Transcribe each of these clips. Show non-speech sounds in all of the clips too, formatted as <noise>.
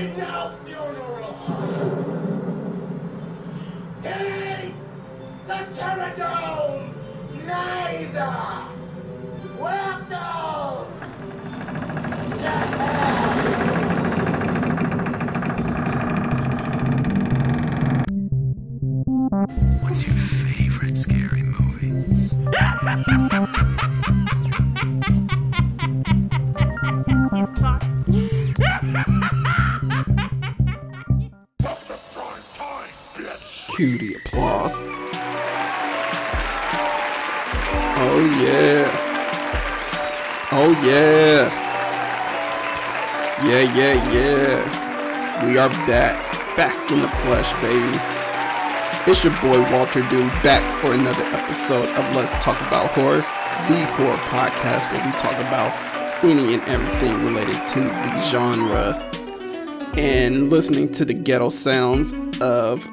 ain't no funeral It ain't the Terradome neither. Welcome to hell. Yeah. Yeah, yeah, yeah. We are back. Back in the flesh, baby. It's your boy Walter Doom back for another episode of Let's Talk About Horror, the horror podcast where we talk about any and everything related to the genre and listening to the ghetto sounds of <laughs>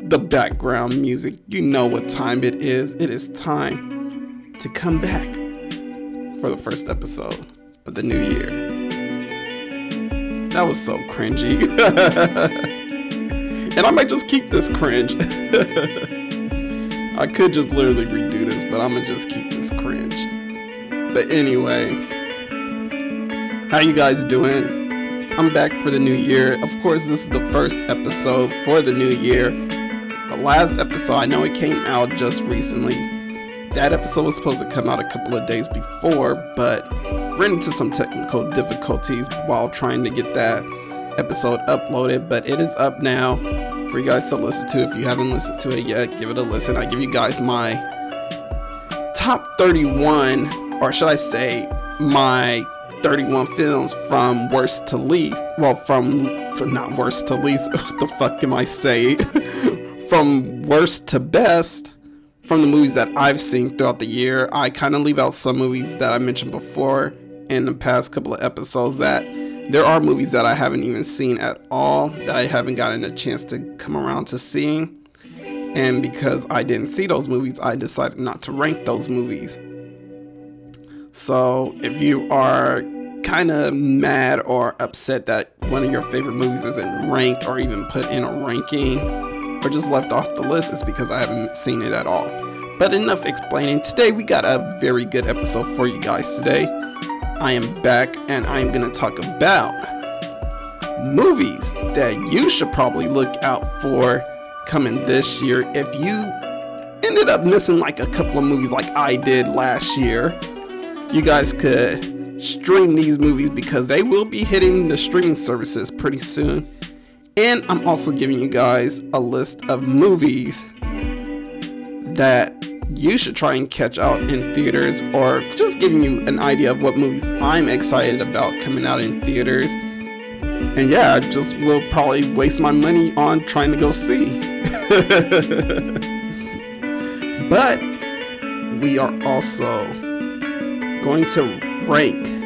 the background music. You know what time it is. It is time to come back for the first episode of the new year. That was so cringy. <laughs> and I might just keep this cringe. <laughs> I could just literally redo this, but I'm gonna just keep this cringe. But anyway, how you guys doing? I'm back for the new year. Of course, this is the first episode for the new year. The last episode, I know it came out just recently. That episode was supposed to come out a couple of days before, but ran into some technical difficulties while trying to get that episode uploaded. But it is up now for you guys to listen to. If you haven't listened to it yet, give it a listen. I give you guys my top 31, or should I say, my 31 films from worst to least. Well, from, from not worst to least. <laughs> what the fuck am I saying? <laughs> from worst to best from the movies that I've seen throughout the year. I kind of leave out some movies that I mentioned before in the past couple of episodes that there are movies that I haven't even seen at all that I haven't gotten a chance to come around to seeing. And because I didn't see those movies, I decided not to rank those movies. So if you are kind of mad or upset that one of your favorite movies isn't ranked or even put in a ranking or just left off the list, is because I haven't seen it at all. But enough explaining. Today we got a very good episode for you guys today. I am back and I am going to talk about movies that you should probably look out for coming this year if you ended up missing like a couple of movies like I did last year. You guys could stream these movies because they will be hitting the streaming services pretty soon. And I'm also giving you guys a list of movies that you should try and catch out in theaters, or just giving you an idea of what movies I'm excited about coming out in theaters. And yeah, I just will probably waste my money on trying to go see. <laughs> but we are also going to rank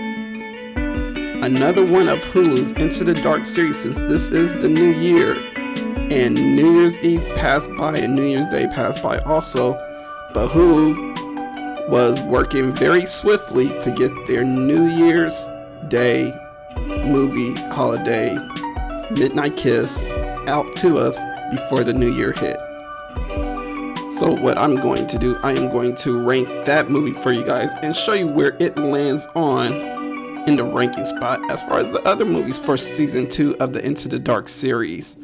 another one of Hulu's Into the Dark series since this is the new year and New Year's Eve passed by and New Year's Day passed by also. But Hulu was working very swiftly to get their New Year's Day movie holiday Midnight Kiss out to us before the new year hit. So what I'm going to do, I am going to rank that movie for you guys and show you where it lands on in the ranking spot as far as the other movies for season 2 of the Into the Dark series.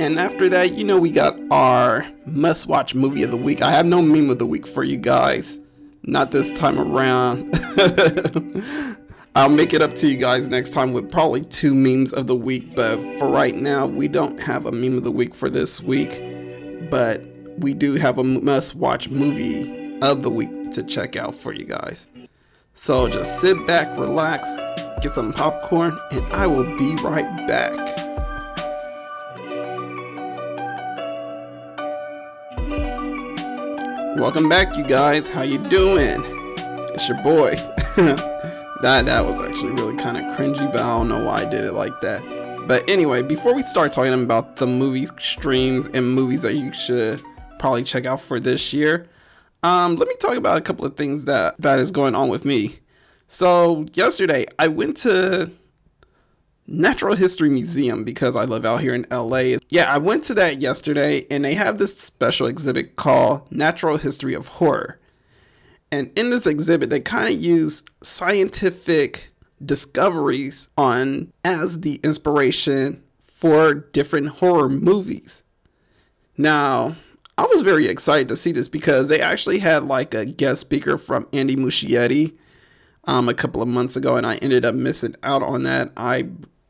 And after that, you know, we got our must watch movie of the week. I have no meme of the week for you guys. Not this time around. <laughs> I'll make it up to you guys next time with probably two memes of the week. But for right now, we don't have a meme of the week for this week. But we do have a must watch movie of the week to check out for you guys. So just sit back, relax, get some popcorn, and I will be right back. Welcome back, you guys. How you doing? It's your boy. <laughs> that that was actually really kind of cringy, but I don't know why I did it like that. But anyway, before we start talking about the movie streams and movies that you should probably check out for this year, um, let me talk about a couple of things that that is going on with me. So yesterday, I went to Natural History Museum because I live out here in LA. Yeah, I went to that yesterday and they have this special exhibit called Natural History of Horror. And in this exhibit, they kind of use scientific discoveries on as the inspiration for different horror movies. Now, I was very excited to see this because they actually had like a guest speaker from Andy Muschietti um, a couple of months ago, and I ended up missing out on that. I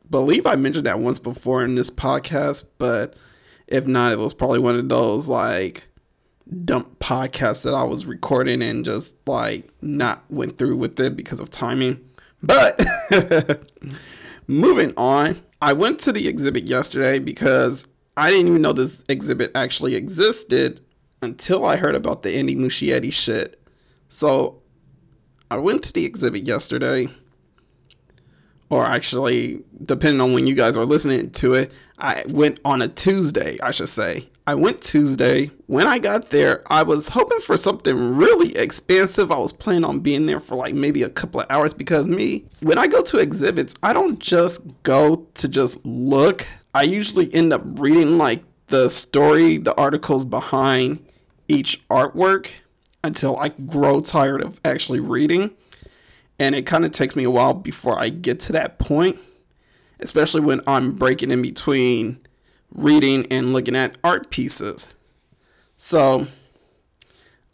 believe I mentioned that once before in this podcast, but if not, it was probably one of those like dump podcasts that I was recording and just like not went through with it because of timing. But <laughs> moving on, I went to the exhibit yesterday because I didn't even know this exhibit actually existed until I heard about the Andy Muschietti shit. So I went to the exhibit yesterday, or actually, depending on when you guys are listening to it, I went on a Tuesday, I should say. I went Tuesday. When I got there, I was hoping for something really expensive. I was planning on being there for like maybe a couple of hours because me, when I go to exhibits, I don't just go to just look. I usually end up reading like the story, the articles behind each artwork until I grow tired of actually reading. And it kind of takes me a while before I get to that point, especially when I'm breaking in between reading and looking at art pieces. So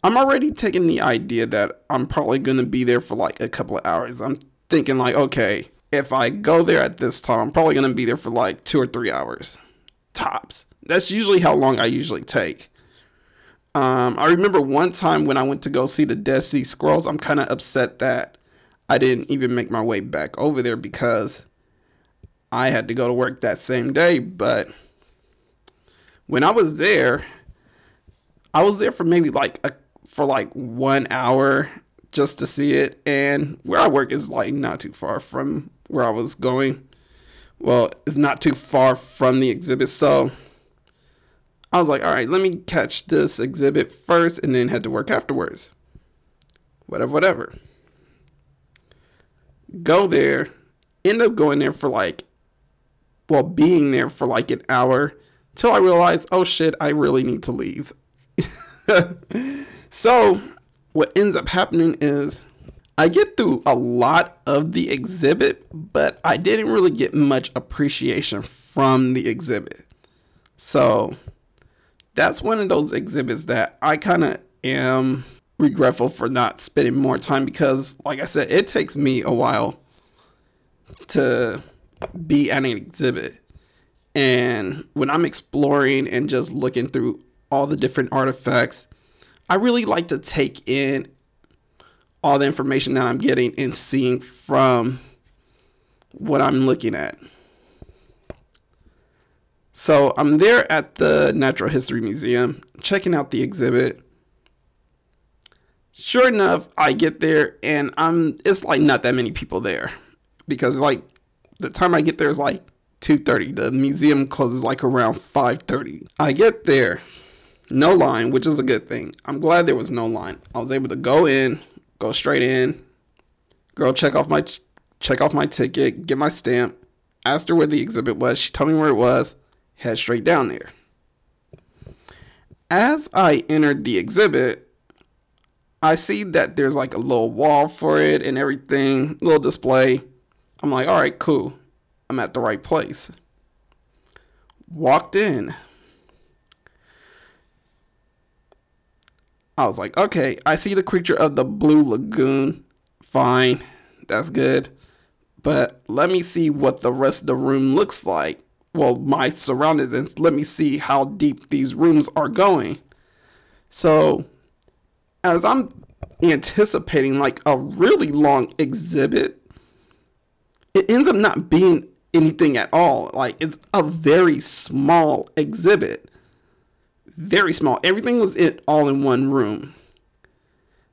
I'm already taking the idea that I'm probably going to be there for like a couple of hours. I'm thinking, like, okay, if I go there at this time, I'm probably going to be there for like two or three hours tops. That's usually how long I usually take. Um, I remember one time when I went to go see the Dead Sea Scrolls, I'm kind of upset that I didn't even make my way back over there because I had to go to work that same day. But when I was there, I was there for maybe like a, for like one hour just to see it. And where I work is like not too far from where I was going. Well, it's not too far from the exhibit, so I was like, all right, let me catch this exhibit first and then head to work afterwards. Whatever, whatever. Go there, end up going there for like, well, being there for like an hour till I realized, oh shit, I really need to leave. <laughs> so, what ends up happening is I get through a lot of the exhibit, but I didn't really get much appreciation from the exhibit. So, that's one of those exhibits that I kind of am regretful for not spending more time because, like I said, it takes me a while to be at an exhibit. And when I'm exploring and just looking through all the different artifacts, I really like to take in all the information that I'm getting and seeing from what I'm looking at. So I'm there at the Natural History Museum, checking out the exhibit. Sure enough, I get there and I'm it's like not that many people there. Because like the time I get there is like 2:30. The museum closes like around 5:30. I get there, no line, which is a good thing. I'm glad there was no line. I was able to go in, go straight in. Girl check off my check off my ticket, get my stamp, asked her where the exhibit was. She told me where it was head straight down there. As I entered the exhibit, I see that there's like a little wall for it and everything, little display. I'm like, all right, cool. I'm at the right place. Walked in. I was like, okay, I see the creature of the Blue Lagoon. Fine, that's good. But let me see what the rest of the room looks like well, my surroundings let me see how deep these rooms are going. So, as I'm anticipating like a really long exhibit, it ends up not being anything at all. Like, it's a very small exhibit. Very small. Everything was it all in one room.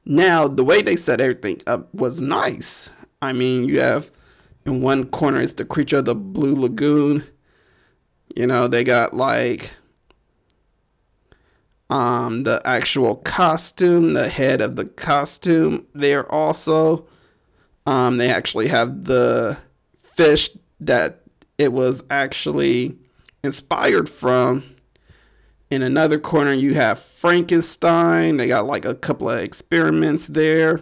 Now, the way they set everything up was nice. I mean, you have in one corner is the creature of the Blue Lagoon you know, they got like um the actual costume, the head of the costume there also. Um they actually have the fish that it was actually inspired from. In another corner, you have Frankenstein. They got like a couple of experiments there.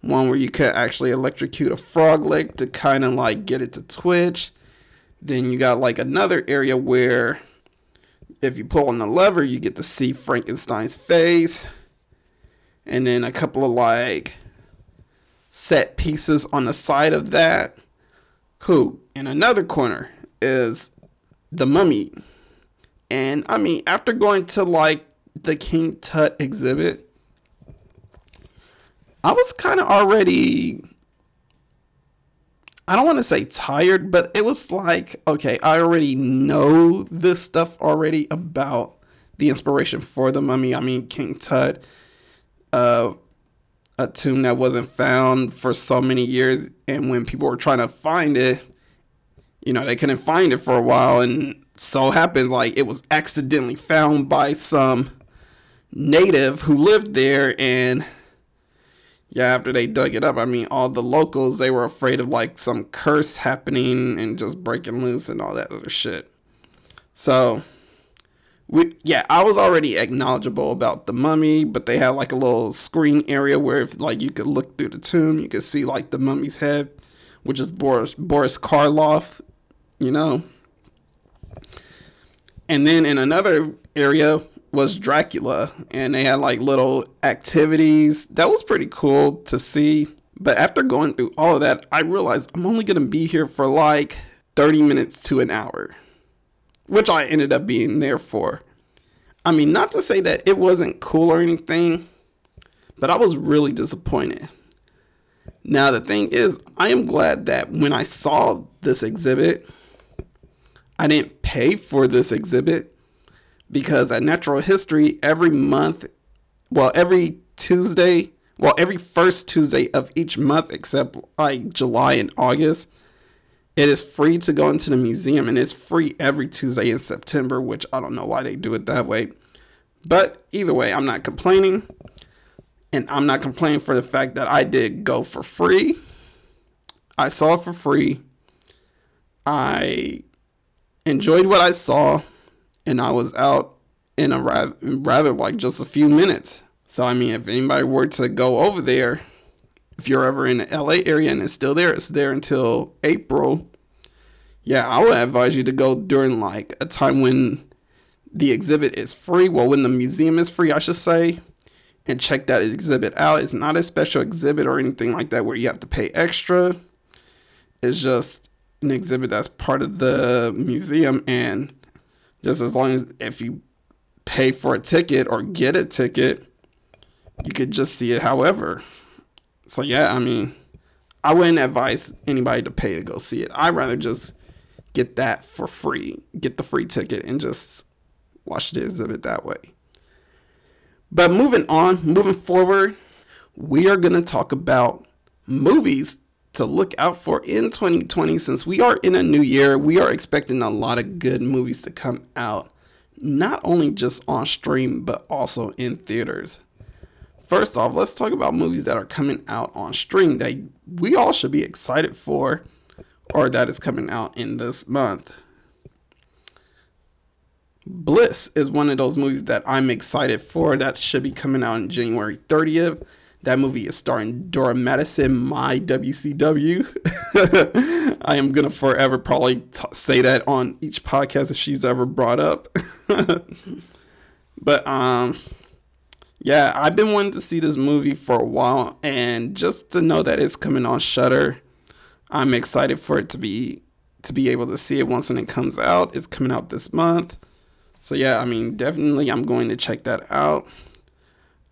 One where you could actually electrocute a frog leg to kind of like get it to twitch. Then you got like another area where if you pull on the lever, you get to see Frankenstein's face. And then a couple of like set pieces on the side of that. Cool. In another corner is the mummy. And I mean, after going to like the King Tut exhibit, I was kind of already I don't want to say tired, but it was like, okay, I already know this stuff already about the inspiration for the mummy. I mean, King Tut, uh, a tomb that wasn't found for so many years, and when people were trying to find it, you know, they couldn't find it for a while, and so happened like it was accidentally found by some native who lived there, and yeah, after they dug it up, I mean, all the locals, they were afraid of like some curse happening and just breaking loose and all that other shit. So, we, yeah, I was already acknowledgeable about the mummy, but they had like a little screen area where if like you could look through the tomb, you could see like the mummy's head, which is Boris Boris Karloff, you know. And then in another area was Dracula, and they had like little activities. That was pretty cool to see. But after going through all of that, I realized I'm only gonna be here for like 30 minutes to an hour, which I ended up being there for. I mean, not to say that it wasn't cool or anything, but I was really disappointed. Now, the thing is, I am glad that when I saw this exhibit, I didn't pay for this exhibit because at Natural History, every month, well, every Tuesday, well, every first Tuesday of each month, except like July and August, it is free to go into the museum and it's free every Tuesday in September, which I don't know why they do it that way. But either way, I'm not complaining. And I'm not complaining for the fact that I did go for free. I saw it for free. I enjoyed what I saw and I was out in a rather, rather like just a few minutes. So I mean, if anybody were to go over there, if you're ever in the LA area and it's still there, it's there until April. Yeah, I would advise you to go during like a time when the exhibit is free. Well, when the museum is free, I should say, and check that exhibit out. It's not a special exhibit or anything like that where you have to pay extra. It's just an exhibit that's part of the museum and just as long as if you pay for a ticket or get a ticket, you could just see it however. So yeah, I mean, I wouldn't advise anybody to pay to go see it. I'd rather just get that for free, get the free ticket and just watch the exhibit that way. But moving on, moving forward, we are going to talk about movies to look out for in 2020 since we are in a new year. We are expecting a lot of good movies to come out, not only just on stream, but also in theaters. First off, let's talk about movies that are coming out on stream that we all should be excited for or that is coming out in this month. Bliss is one of those movies that I'm excited for that should be coming out on January 30th. That movie is starring Dora Madison, my WCW. <laughs> I am gonna forever probably t- say that on each podcast that she's ever brought up. <laughs> but um, yeah, I've been wanting to see this movie for a while, and just to know that it's coming on Shudder, I'm excited for it to be to be able to see it once and it comes out. It's coming out this month, so yeah, I mean, definitely I'm going to check that out.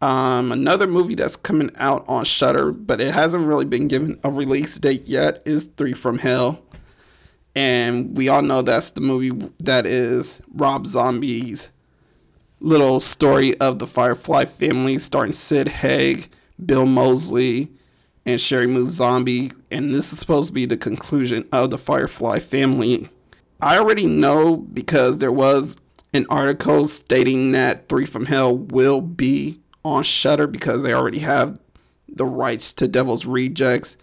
Um, another movie that's coming out on Shudder, but it hasn't really been given a release date yet, is Three from Hell. And we all know that's the movie that is Rob Zombie's little story of the Firefly family, starring Sid Haig, Bill Moseley, and Sheri Moon Zombie. And this is supposed to be the conclusion of the Firefly family. I already know because there was an article stating that Three from Hell will be on Shudder because they already have the rights to Devil's Rejects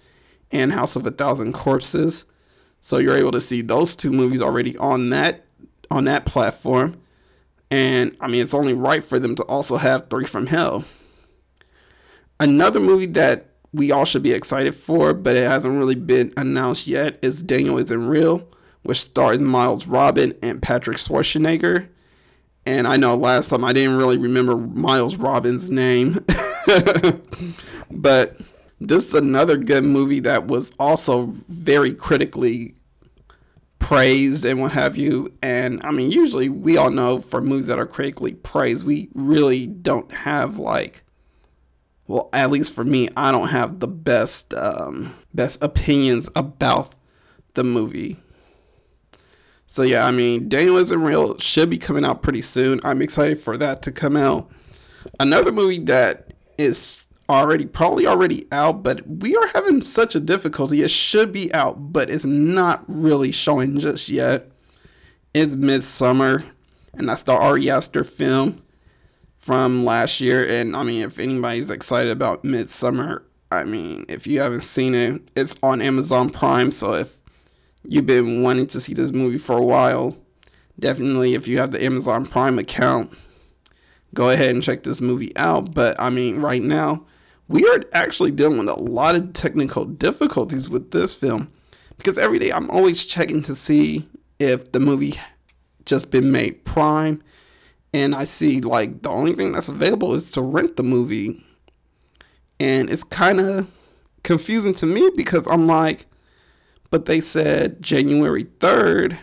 and House of a Thousand Corpses. So you're able to see those two movies already on that on that platform. And I mean, it's only right for them to also have Three from Hell. Another movie that we all should be excited for, but it hasn't really been announced yet, is Daniel Isn't Real, which stars Miles Robin and Patrick Schwarzenegger. And I know last time I didn't really remember Miles Robin's name, <laughs> but this is another good movie that was also very critically praised and what have you. And I mean, usually we all know for movies that are critically praised, we really don't have like, well, at least for me, I don't have the best um, best opinions about the movie. So yeah, I mean, Daniel Isn't Real should be coming out pretty soon. I'm excited for that to come out. Another movie that is already probably already out, but we are having such a difficulty. It should be out, but it's not really showing just yet. It's Midsommar, and that's the Ari Aster film from last year. And I mean, if anybody's excited about Midsommar, I mean, if you haven't seen it, it's on Amazon Prime. So if you've been wanting to see this movie for a while, definitely if you have the Amazon Prime account, go ahead and check this movie out. But I mean, right now, we are actually dealing with a lot of technical difficulties with this film because every day I'm always checking to see if the movie just been made prime and I see like the only thing that's available is to rent the movie and it's kind of confusing to me because I'm like but they said January 3rd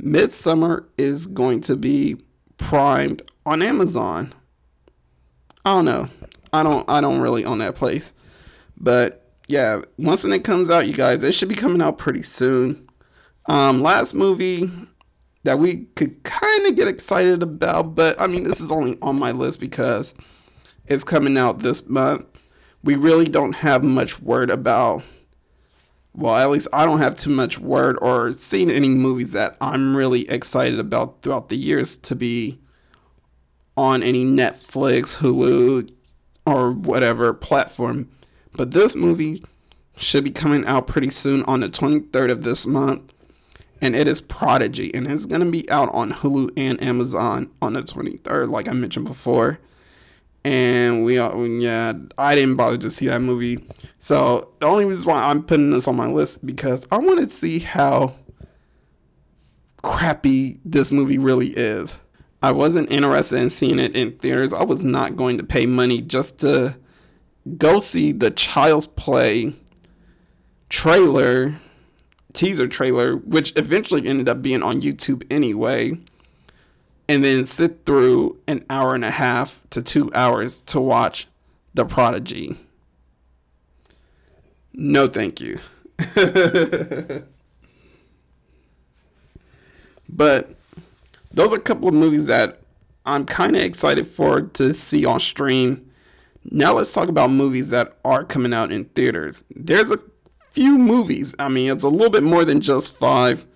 Midsommar is going to be primed on Amazon. I don't know. I don't I don't really own that place. But yeah, once it comes out, you guys, it should be coming out pretty soon. Um, last movie that we could kind of get excited about, but I mean, this is only on my list because it's coming out this month. We really don't have much word about. Well, at least I don't have too much word or seen any movies that I'm really excited about throughout the years to be on any Netflix, Hulu, or whatever platform. But this movie should be coming out pretty soon on the 23rd of this month. And it is Prodigy. And it's going to be out on Hulu and Amazon on the 23rd, like I mentioned before. And we are, yeah, I didn't bother to see that movie. So the only reason why I'm putting this on my list because I want to see how crappy this movie really is. I wasn't interested in seeing it in theaters. I was not going to pay money just to go see the Child's Play trailer, teaser trailer, which eventually ended up being on YouTube anyway, and then sit through an hour and a half to two hours to watch The Prodigy. No, thank you. <laughs> but those are a couple of movies that I'm kind of excited for to see on stream. Now let's talk about movies that are coming out in theaters. There's a few movies. I mean, it's a little bit more than just five.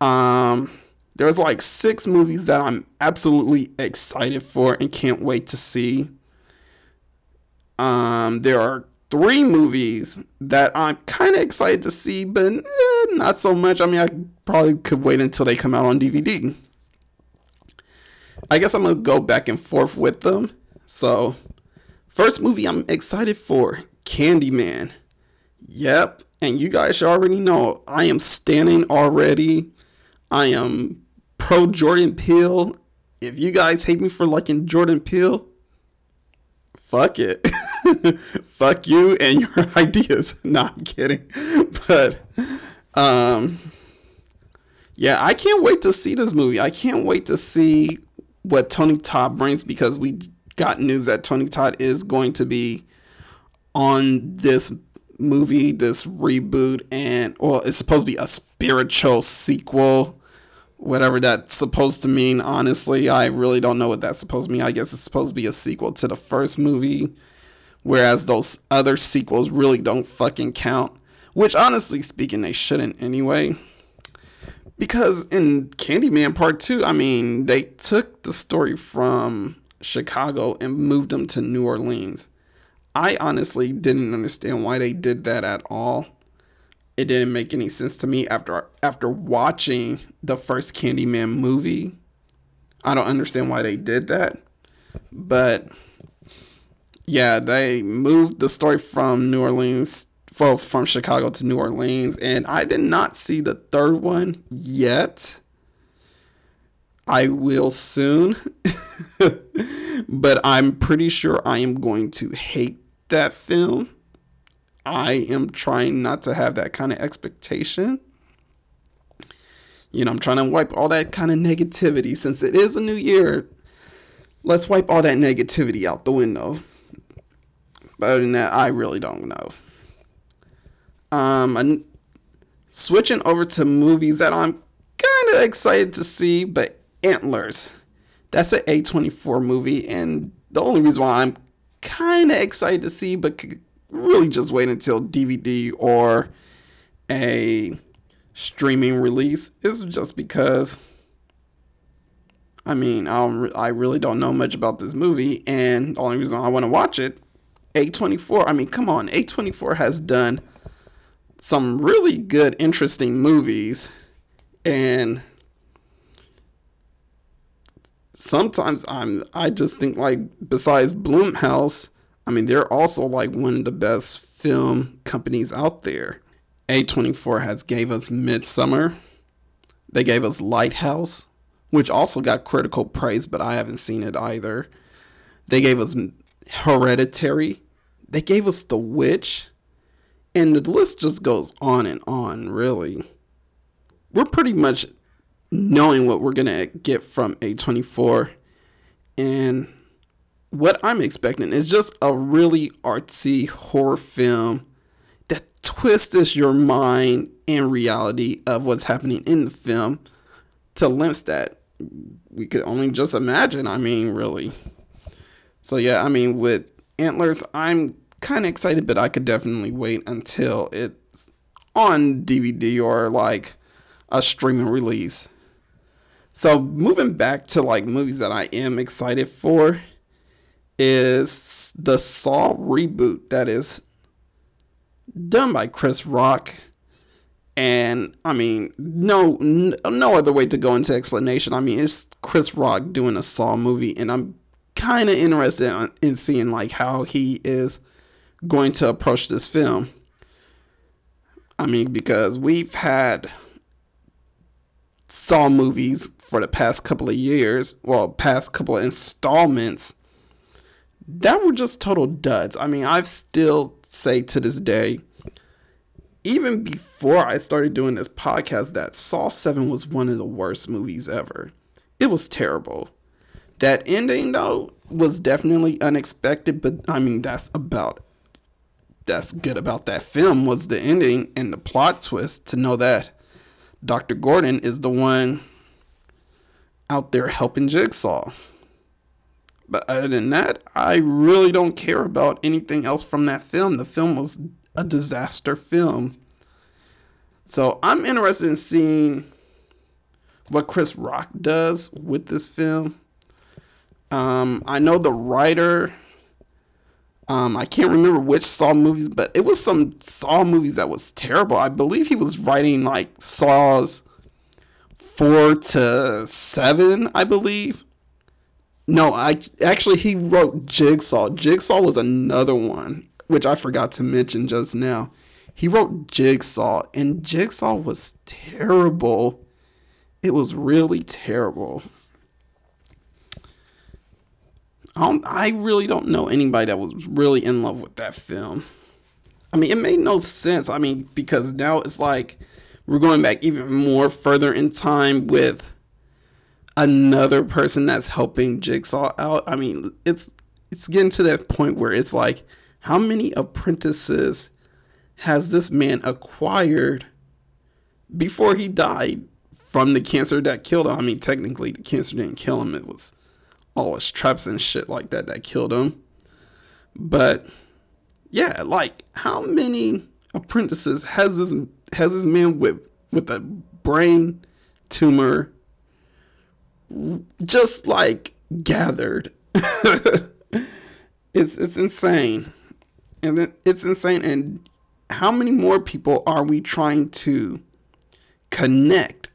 Um, there's like six movies that I'm absolutely excited for and can't wait to see. Um, there are three movies that I'm kind of excited to see, but eh, not so much. I mean, I probably could wait until they come out on DVD. I guess I'm gonna go back and forth with them. So, first movie I'm excited for Candyman. Yep, and you guys already know I am standing already. I am pro Jordan Peele. If you guys hate me for liking Jordan Peele, fuck it. <laughs> fuck you and your <laughs> ideas. <laughs> No, I'm kidding. But um yeah, I can't wait to see this movie. I can't wait to see what Tony Todd brings because we got news that Tony Todd is going to be on this movie, this reboot, and well, it's supposed to be a spiritual sequel, whatever that's supposed to mean. Honestly, I really don't know what that's supposed to mean. I guess it's supposed to be a sequel to the first movie, whereas those other sequels really don't fucking count. Which, honestly speaking, they shouldn't anyway because in Candyman Part 2, I mean, they took the story from Chicago and moved them to New Orleans. I honestly didn't understand why they did that at all. It didn't make any sense to me after after watching the first Candyman movie. I don't understand why they did that. But yeah, they moved the story from New Orleans well, from Chicago to New Orleans and I did not see the third one yet. I will soon. <laughs> but I'm pretty sure I am going to hate that film. I am trying not to have that kind of expectation. You know, I'm trying to wipe all that kind of negativity since it is a new year. Let's wipe all that negativity out the window. But other than that, I really don't know. Um, switching over to movies that I'm kind of excited to see, but Antlers. That's an A24 movie, and the only reason why I'm kind of excited to see, but could really just wait until DVD or a streaming release is just because I mean, I don't, I really don't know much about this movie, and the only reason I want to watch it, A24. I mean, come on, A24 has done some really good, interesting movies, and sometimes I'm I just think like besides Blumhouse, I mean they're also like one of the best film companies out there. A24 has gave us Midsommar. They gave us Lighthouse, which also got critical praise, but I haven't seen it either. They gave us Hereditary. They gave us The Witch. And the list just goes on and on, really. We're pretty much knowing what we're going to get from A24. And what I'm expecting is just a really artsy horror film that twists your mind and reality of what's happening in the film to lengths that we could only just imagine. I mean, really. So, yeah, I mean, with Antlers, I'm kind of excited, but I could definitely wait until it's on DVD or like a streaming release. So moving back to like movies that I am excited for is the Saw reboot that is done by Chris Rock. And I mean, no, no other way to go into explanation. I mean, it's Chris Rock doing a Saw movie, and I'm kind of interested in seeing like how he is going to approach this film. I mean, because we've had Saw movies for the past couple of years, well, past couple of installments, that were just total duds. I mean, I've still say to this day, even before I started doing this podcast, that Saw 7 was one of the worst movies ever. It was terrible. That ending, though, was definitely unexpected, but I mean, that's about that's good about that film was the ending and the plot twist to know that Dr. Gordon is the one out there helping Jigsaw. But other than that, I really don't care about anything else from that film. The film was a disaster film. So I'm interested in seeing what Chris Rock does with this film. Um, I know the writer um, I can't remember which Saw movies, but it was some Saw movies that was terrible. I believe he was writing like Saws four to seven, I believe. No, I actually he wrote Jigsaw. Jigsaw was another one which I forgot to mention just now. He wrote Jigsaw, and Jigsaw was terrible. It was really terrible. I, I really don't know anybody that was really in love with that film. I mean, it made no sense. I mean, because now it's like we're going back even more further in time with another person that's helping Jigsaw out. I mean, it's it's getting to that point where it's like, how many apprentices has this man acquired before he died from the cancer that killed him? I mean, technically, the cancer didn't kill him. It was all his traps and shit like that that killed him. But yeah, like how many apprentices has this has this man with with a brain tumor just like gathered? <laughs> it's it's insane, and it, it's insane. And how many more people are we trying to connect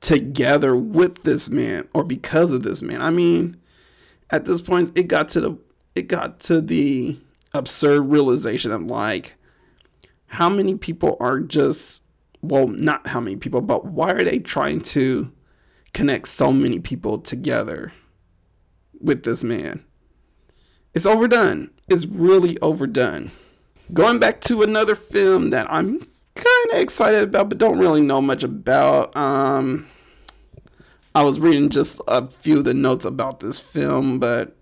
together with this man or because of this man? I mean, at this point it got to the it got to the absurd realization of like how many people are just well, not how many people, but why are they trying to connect so many people together with this man? It's overdone. It's really overdone. Going back to another film that I'm kind of excited about, but don't really know much about. Um, I was reading just a few of the notes about this film, but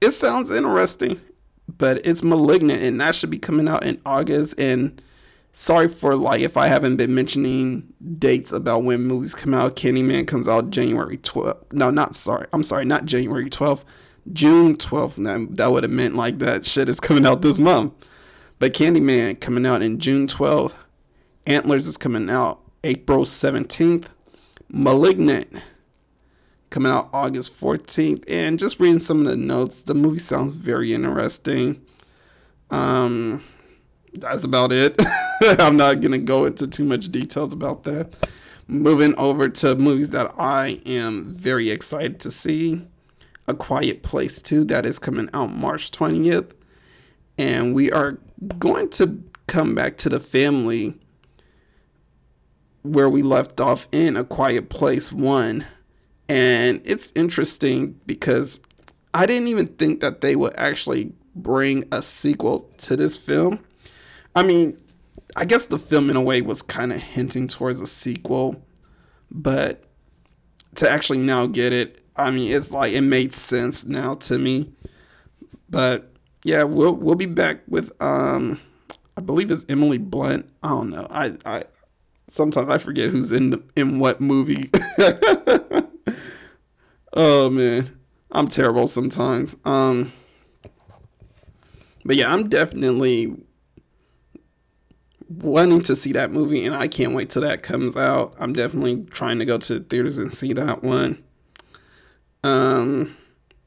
it sounds interesting. But it's Malignant, and that should be coming out in August. And sorry for like if I haven't been mentioning dates about when movies come out. Candyman comes out January 12th. No, not sorry. I'm sorry, not January 12th. June 12th. That, would have meant like that shit is coming out this month. But Candyman coming out in June 12th. Antlers is coming out April 17th. Malignant coming out August 14th. And just reading some of the notes, the movie sounds very interesting. Um, that's about it. <laughs> I'm not going to go into too much details about that. Moving over to movies that I am very excited to see. A Quiet Place 2 that is coming out March 20th. And we are going to come back to the family where we left off in A Quiet Place 1. And it's interesting because I didn't even think that they would actually bring a sequel to this film. I mean, I guess the film in a way was kind of hinting towards a sequel, but to actually now get it, I mean, it's like it made sense now to me. But yeah, we'll we'll be back with um I believe it's Emily Blunt. I don't know. I I sometimes I forget who's in the in what movie. <laughs> oh man. I'm terrible sometimes. Um but yeah, I'm definitely wanting to see that movie and I can't wait till that comes out. I'm definitely trying to go to the theaters and see that one. Um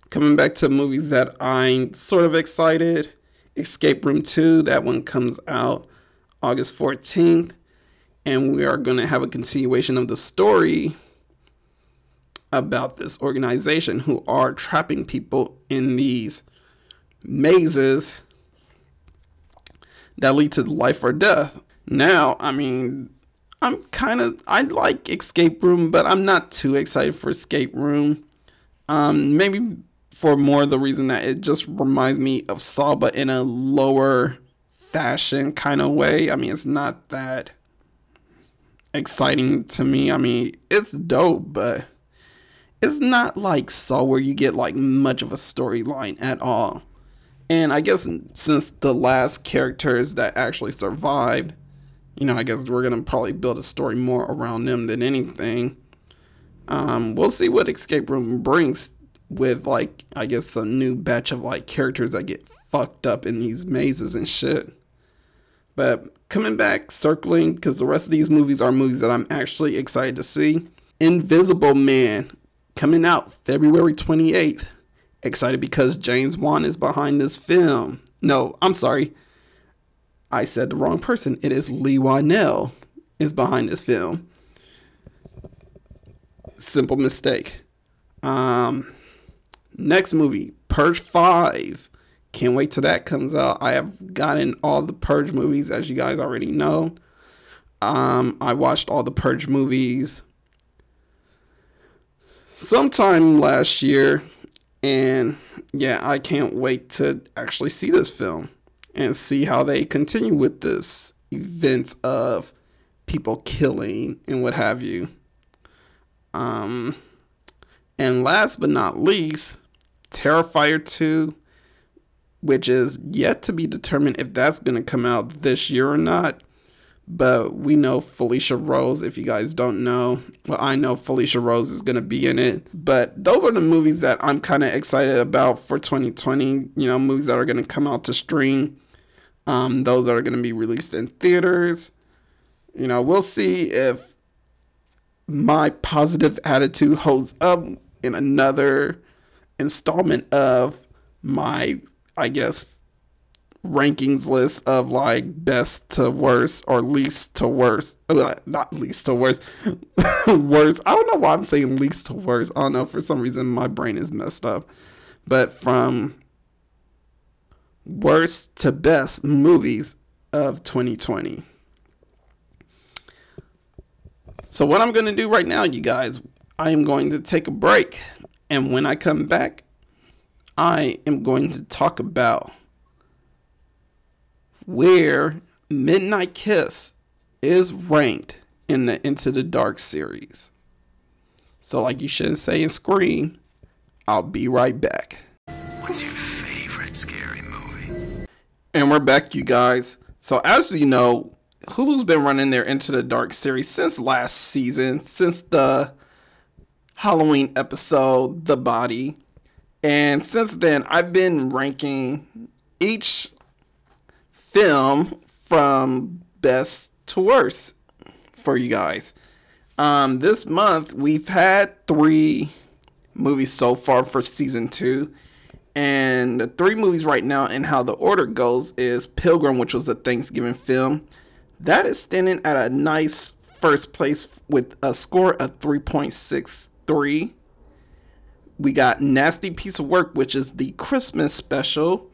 coming back to movies that I'm sort of excited. Escape Room 2, that one comes out August 14th and we are going to have a continuation of the story about this organization who are trapping people in these mazes that lead to life or death. Now, I mean, I'm kind of I like Escape Room, but I'm not too excited for Escape Room. Um, maybe for more the reason that it just reminds me of Saw, but in a lower fashion kind of way. I mean, it's not that exciting to me. I mean, it's dope, but it's not like Saw where you get like much of a storyline at all. And I guess since the last characters that actually survived, you know, I guess we're gonna probably build a story more around them than anything. Um, we'll see what Escape Room brings with like I guess a new batch of like characters that get fucked up in these mazes and shit. But coming back, circling, because the rest of these movies are movies that I'm actually excited to see. Invisible Man coming out February 28th. Excited because James Wan is behind this film. No, I'm sorry. I said the wrong person. It is Leigh Whannell is behind this film. Simple mistake. Um, next movie, Purge 5. Can't wait till that comes out. I have gotten all the Purge movies, as you guys already know. Um, I watched all the Purge movies sometime last year, and yeah, I can't wait to actually see this film and see how they continue with this events of people killing and what have you. Um, and last but not least, Terrifier 2, which is yet to be determined if that's going to come out this year or not. But we know Felissa Rose, if you guys don't know. Well, I know Felissa Rose is going to be in it. But those are the movies that I'm kind of excited about for 2020. You know, movies that are going to come out to stream. Um, those that are going to be released in theaters. You know, we'll see if my positive attitude holds up in another installment of my, I guess, rankings list of like best to worst or least to worst. Not least to worst. <laughs> worst. I don't know why I'm saying least to worst. I don't know. For some reason, my brain is messed up. But from worst to best movies of 2020. So, what I'm going to do right now, you guys, I am going to take a break. And when I come back, I am going to talk about where Midnight Kiss is ranked in the Into the Dark series. So, like you shouldn't say in Scream, I'll be right back. What's your favorite scary movie? And we're back, you guys. So, as you know, Hulu's been running their Into the Dark series since last season, since the Halloween episode, The Body. And since then, I've been ranking each film from best to worst for you guys. Um, this month, we've had three movies so far for season two. And the three movies right now, and how the order goes, is Pilgrim, which was a Thanksgiving film. That is standing at a nice first place with a score of 3.63. We got Nasty Piece of Work, which is the Christmas special.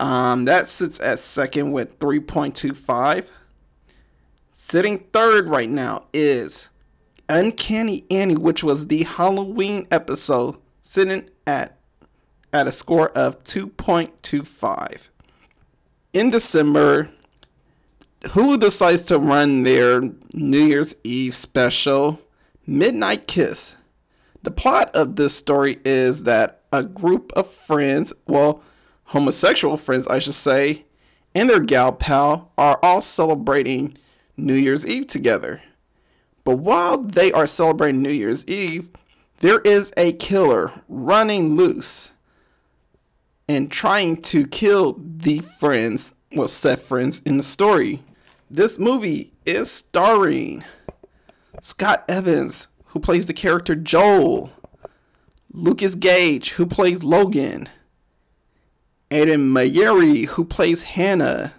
Um, that sits at second with 3.25. Sitting third right now is Uncanny Annie, which was the Halloween episode, sitting at at a score of 2.25. In December, Hulu decides to run their New Year's Eve special, Midnight Kiss. The plot of this story is that a group of friends, well, homosexual friends, I should say, and their gal pal are all celebrating New Year's Eve together. But while they are celebrating New Year's Eve, there is a killer running loose and trying to kill the friends, well, set friends in the story. This movie is starring Scott Evans, who plays the character Joel, Lucas Gage, who plays Logan, Ayden Mayeri, who plays Hannah,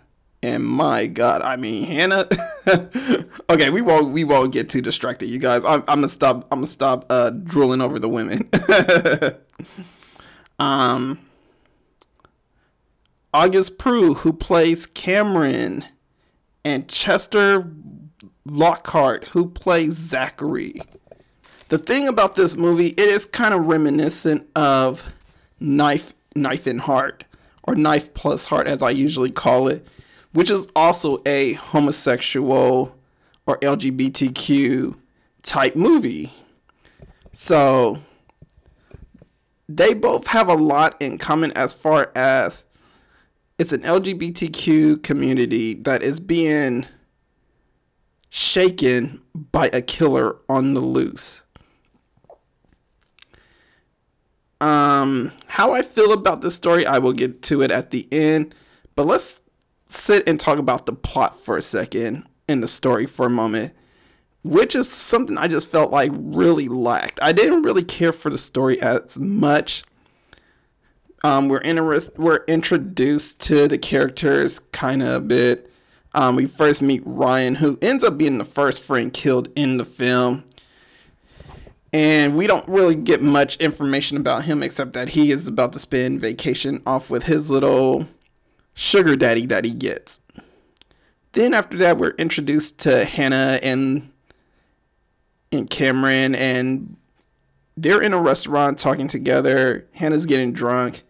and my God, I mean Hannah. <laughs> okay, we won't we won't get too distracted, you guys. I'm, I'm gonna stop. I'm gonna stop uh, drooling over the women. <laughs> um, August Prew, who plays Cameron, and Chester Lockhart, who plays Zachary. The thing about this movie, it is kind of reminiscent of Knife, Knife and Heart, or Knife Plus Heart, as I usually call it, which is also a homosexual or LGBTQ type movie. So they both have a lot in common as far as it's an LGBTQ community that is being shaken by a killer on the loose. Um, how I feel about this story, I will get to it at the end. But let's sit and talk about the plot for a second and the story for a moment, which is something I just felt like really lacked. I didn't really care for the story as much. Um, we're we're introduced to the characters kind of a bit. Um, we first meet Ryan, who ends up being the first friend killed in the film. And we don't really get much information about him except that he is about to spend vacation off with his little sugar daddy that he gets. Then after that, we're introduced to Hannah and and Cameron, and they're in a restaurant talking together. Hannah's getting drunk,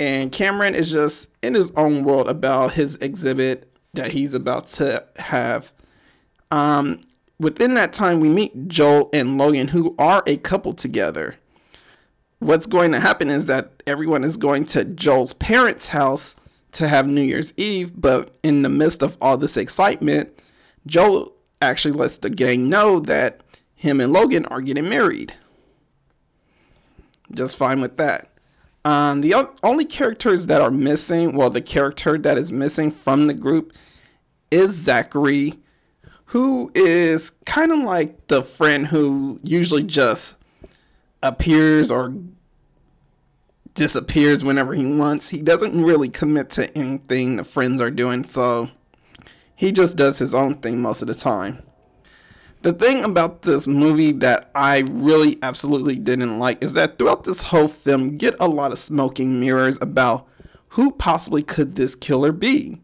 and Cameron is just in his own world about his exhibit that he's about to have. Um, within that time, we meet Joel and Logan, who are a couple together. What's going to happen is that everyone is going to Joel's parents' house to have New Year's Eve, but in the midst of all this excitement, Joel actually lets the gang know that him and Logan are getting married. Just fine with that. Um, the only characters that are missing, well, the character that is missing from the group is Zachary, who is kind of like the friend who usually just appears or disappears whenever he wants. He doesn't really commit to anything the friends are doing, so he just does his own thing most of the time. The thing about this movie that I really absolutely didn't like is that throughout this whole film, you get a lot of smoking mirrors about who possibly could this killer be.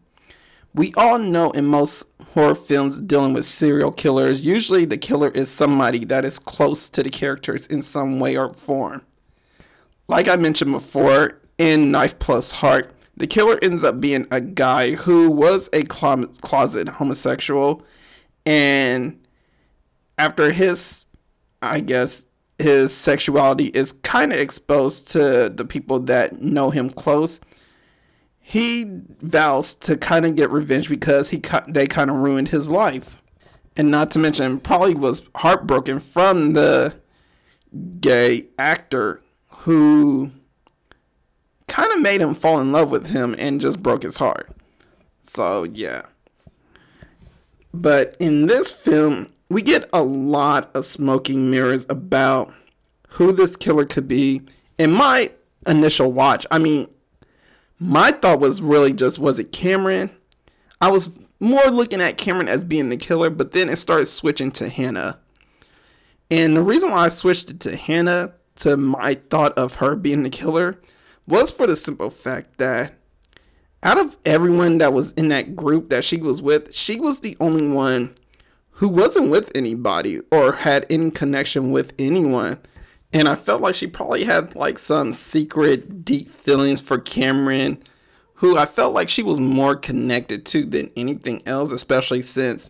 We all know in most horror films dealing with serial killers, usually the killer is somebody that is close to the characters in some way or form. Like I mentioned before, in Knife Plus Heart, the killer ends up being a guy who was a closet homosexual and after his i guess his sexuality is kind of exposed to the people that know him close he vows to kind of get revenge because he they kind of ruined his life. And not to mention probably was heartbroken from the gay actor who kind of made him fall in love with him and just broke his heart. So yeah. But in this film we get a lot of smoking mirrors about who this killer could be. In my initial watch i mean my thought was really just was it Cameron? I was more looking at Cameron as being the killer, but then it started switching to Hannah. And the reason why I switched it to Hannah to my thought of her being the killer was for the simple fact that out of everyone that was in that group that she was with, she was the only one who wasn't with anybody or had any connection with anyone. And I felt like she probably had like some secret deep feelings for Cameron, who I felt like she was more connected to than anything else, especially since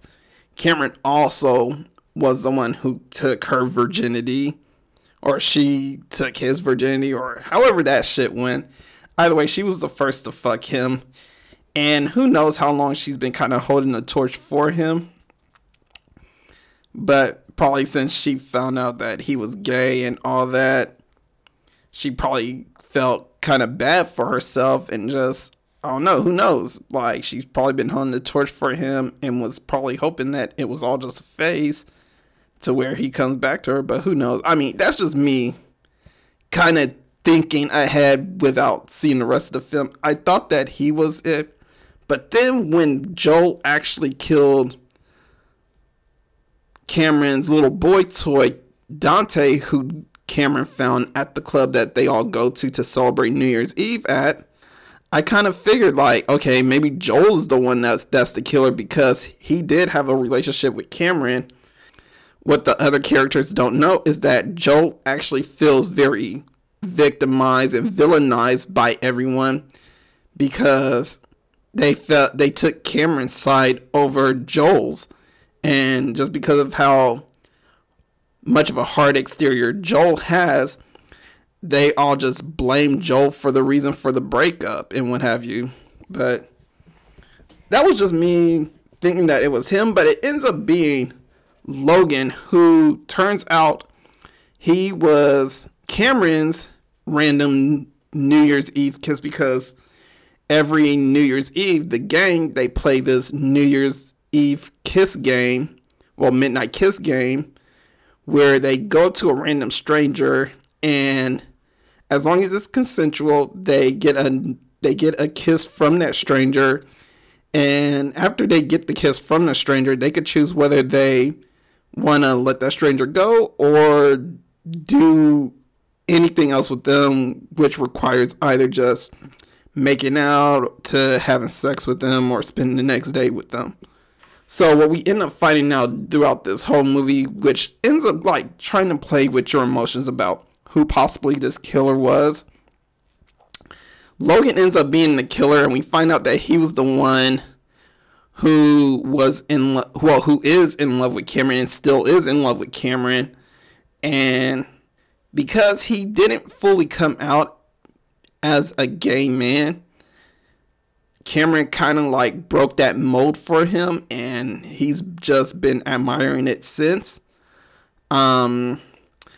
Cameron also was the one who took her virginity, or she took his virginity, or however that shit went. Either way, she was the first to fuck him. And who knows how long she's been kind of holding the torch for him. But probably since she found out that he was gay and all that, she probably felt kind of bad for herself and just I don't know, who knows? Like she's probably been holding the torch for him and was probably hoping that it was all just a phase to where he comes back to her, but who knows? I mean, that's just me kind of thinking ahead without seeing the rest of the film. I thought that he was it, but then when Joel actually killed Cameron's little boy toy, Dante, who Cameron found at the club that they all go to to celebrate New Year's Eve at. I kind of figured like, okay, maybe Joel's the one that's that's the killer because he did have a relationship with Cameron. What the other characters don't know is that Joel actually feels very victimized and villainized by everyone because they felt they took Cameron's side over Joel's and just because of how much of a hard exterior Joel has, they all just blame Joel for the reason for the breakup and what have you. But that was just me thinking that it was him, but it ends up being Logan, who turns out he was Cameron's random New Year's Eve kiss because every New Year's Eve, the gang they play this New Year's Eve kiss game, well, midnight kiss game, where they go to a random stranger and as long as it's consensual, they get a they get a kiss from that stranger. And after they get the kiss from the stranger, they could choose whether they want to let that stranger go or do anything else with them, which requires either just making out to having sex with them or spending the next day with them. So what we end up finding out throughout this whole movie, which ends up like trying to play with your emotions about who possibly this killer was. Logan ends up being the killer, and we find out that he was the one who was in lo- well, who is in love with Cameron and still is in love with Cameron, and because he didn't fully come out as a gay man, Cameron kind of like broke that mold for him, and he's just been admiring it since. Um,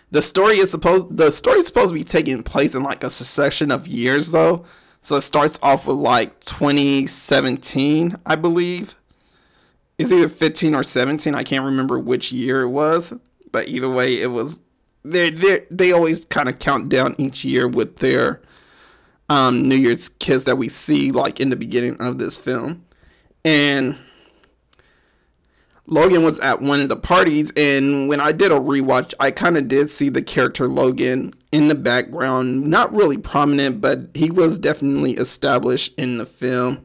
the story is supposed the story is supposed to be taking place in like a succession of years though. So it starts off with like 2017, I believe. It's either 15 or 17. I can't remember which year it was, but either way, it was. They they they always kind of count down each year with their um, New Year's kiss that we see like in the beginning of this film, and Logan was at one of the parties, and when I did a rewatch, I kind of did see the character Logan in the background, not really prominent, but he was definitely established in the film.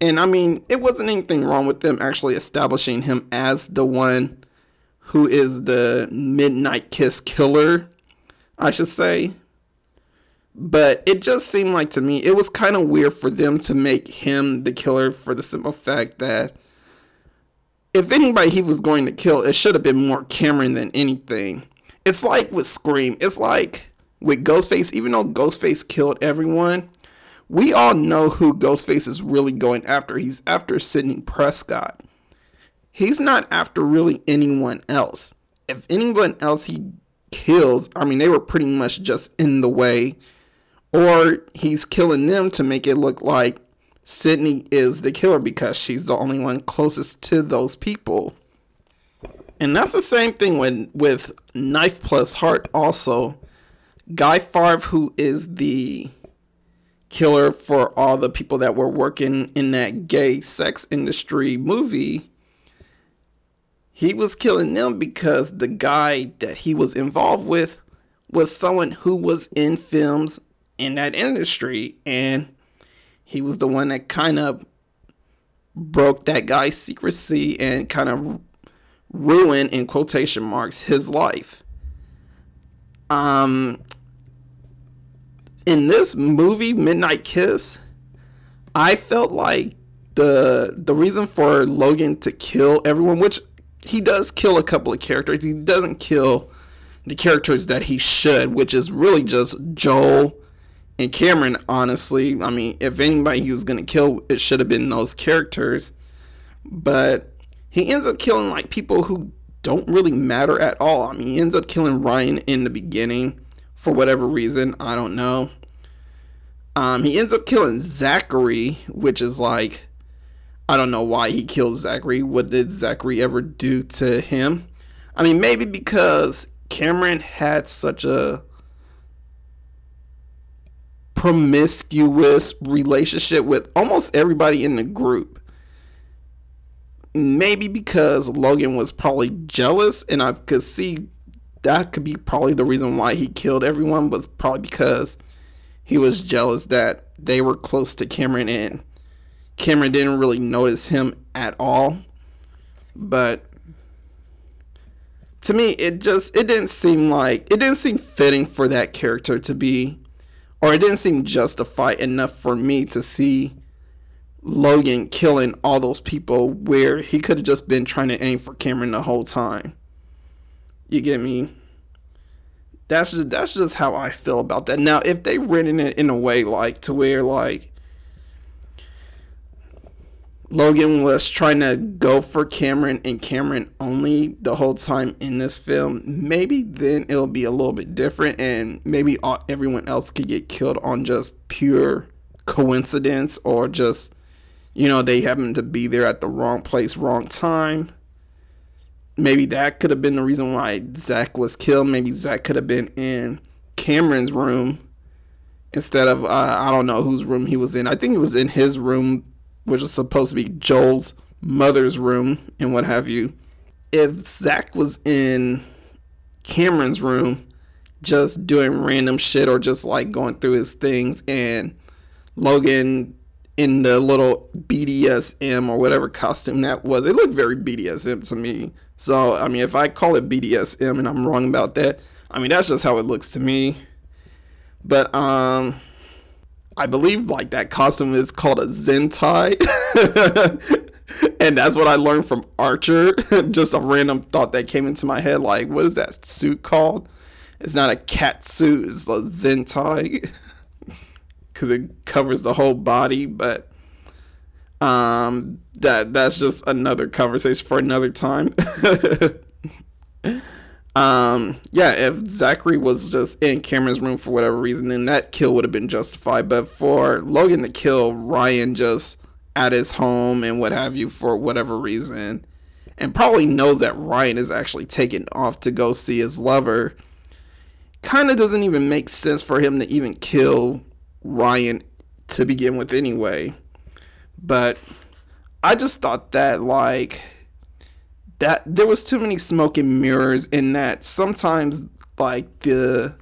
And I mean, it wasn't anything wrong with them actually establishing him as the one who is the Midnight Kiss killer, I should say. But it just seemed like to me, it was kind of weird for them to make him the killer for the simple fact that if anybody he was going to kill, it should have been more Cameron than anything. It's like with Scream. It's like with Ghostface, even though Ghostface killed everyone, we all know who Ghostface is really going after. He's after Sidney Prescott. He's not after really anyone else. If anyone else he kills, I mean, they were pretty much just in the way, or he's killing them to make it look like Sidney is the killer because she's the only one closest to those people. And that's the same thing with with Knife Plus Heart also. Guy Favre, who is the killer for all the people that were working in that gay sex industry movie, he was killing them because the guy that he was involved with was someone who was in films in that industry and he was the one that kind of broke that guy's secrecy and kind of ruined in quotation marks his life. Um in this movie midnight kiss i felt like the the reason for logan to kill everyone which he does kill a couple of characters he doesn't kill the characters that he should which is really just joel and Cameron, honestly, I mean, if anybody he was gonna kill, it should have been those characters. But he ends up killing like people who don't really matter at all. I mean, he ends up killing Ryan in the beginning for whatever reason. I don't know. Um, he ends up killing Zachary, which is like, I don't know why he killed Zachary. What did Zachary ever do to him? I mean, maybe because Cameron had such a promiscuous relationship with almost everybody in the group. Maybe because Logan was probably jealous, and I could see that could be probably the reason why he killed everyone, was probably because he was jealous that they were close to Cameron and Cameron didn't really notice him at all. But to me, it just it didn't seem like it didn't seem fitting for that character to be or it didn't seem justified enough for me to see Logan killing all those people where he could have just been trying to aim for Cameron the whole time. You get me? That's just that's just how I feel about that. Now, if they written it in a way like to where like Logan was trying to go for Cameron and Cameron only the whole time in this film, maybe then it'll be a little bit different and maybe all, everyone else could get killed on just pure coincidence or just, you know, they happen to be there at the wrong place, wrong time. Maybe that could have been the reason why Zach was killed. Maybe Zach could have been in Cameron's room instead of, uh, I don't know whose room he was in. I think he was in his room which is supposed to be Joel's mother's room and what have you. If Zach was in Cameron's room just doing random shit or just like going through his things and Logan in the little BDSM or whatever costume that was, it looked very BDSM to me. So, I mean, if I call it BDSM and I'm wrong about that, I mean, that's just how it looks to me. But, um, I believe like that costume is called a zentai. <laughs> and that's what I learned from Archer. <laughs> Just a random thought that came into my head like what is that suit called? It's not a cat suit, it's a zentai. <laughs> Cuz it covers the whole body, but um that that's just another conversation for another time. Um, yeah, if Zachary was just in Cameron's room for whatever reason, then that kill would have been justified. But for Logan to kill Ryan just at his home and what have you for whatever reason, and probably knows that Ryan is actually taken off to go see his lover, kind of doesn't even make sense for him to even kill Ryan to begin with anyway. But I just thought that like that there was too many smoke and mirrors in that sometimes like the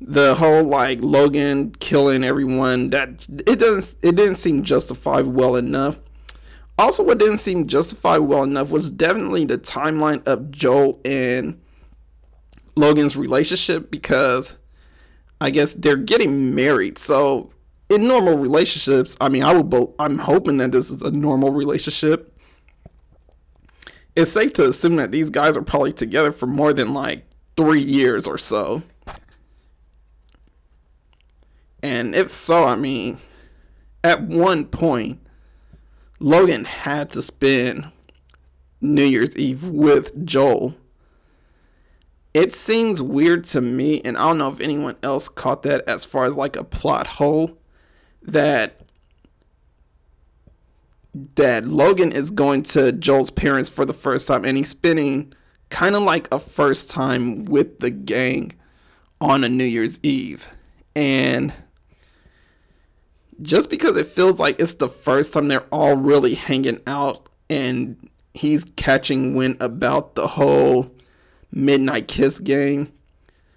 the whole like Logan killing everyone that it doesn't it didn't seem justified well enough. Also, what didn't seem justified well enough was definitely the timeline of Joel and Logan's relationship because I guess they're getting married. So in normal relationships, I mean, I would bo- I'm hoping that this is a normal relationship. It's safe to assume that these guys are probably together for more than like 3 years or so. And if so, I mean, at one point, Logan had to spend New Year's Eve with Joel. It seems weird to me, and I don't know if anyone else caught that as far as like a plot hole, that that Logan is going to Joel's parents for the first time and he's spending kind of like a first time with the gang on a New Year's Eve. And just because it feels like it's the first time they're all really hanging out and he's catching wind about the whole midnight kiss game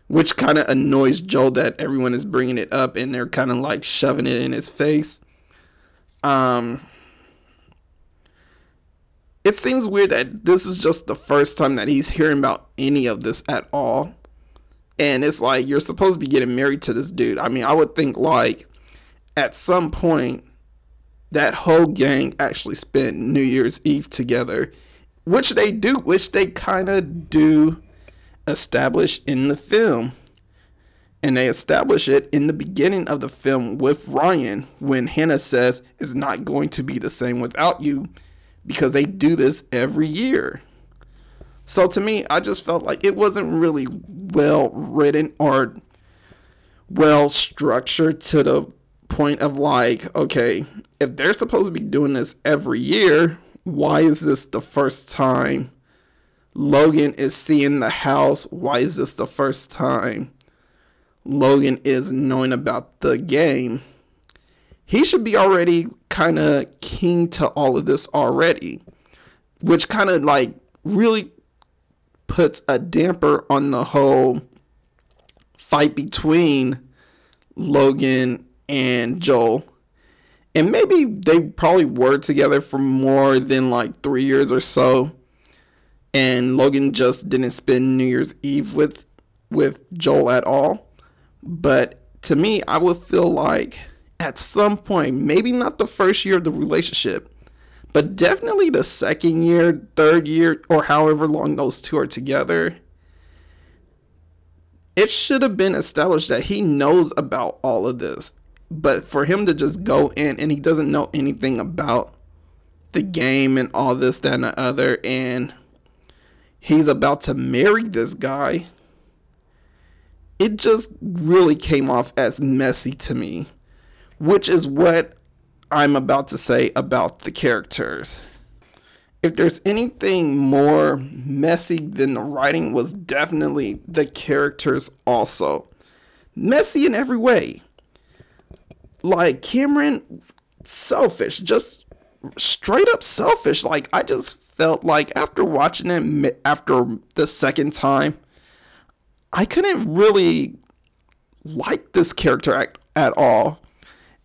which kind of annoys joel that everyone is bringing it up and they're kind of like shoving it in his face um it seems weird that this is just the first time that he's hearing about any of this at all. And it's like you're supposed to be getting married to this dude. I mean i would think like at some point, that whole gang actually spent New Year's Eve together, which they do, which they kind of do establish in the film. And they establish it in the beginning of the film with Ryan when Hannah says it's not going to be the same without you because they do this every year. So to me, I just felt like it wasn't really well written or well structured to the point of like, okay, if they're supposed to be doing this every year, why is this the first time Logan is seeing the house? Why is this the first time Logan is knowing about the game? He should be already kind of keen to all of this already, which kind of like really puts a damper on the whole fight between Logan and Joel. And maybe they probably were together for more than like three years or so. And Logan just didn't spend New Year's Eve with with Joel at all. But to me, I would feel like at some point, maybe not the first year of the relationship, but definitely the second year, third year, or however long those two are together, it should have been established that he knows about all of this. But for him to just go in and he doesn't know anything about the game and all this, that, and the other, and he's about to marry this guy, it just really came off as messy to me, which is what I'm about to say about the characters. If there's anything more messy than the writing, was definitely the characters also. Messy in every way like Cameron selfish, just straight up selfish. Like I just felt like after watching it after the second time, I couldn't really like this character at, at all.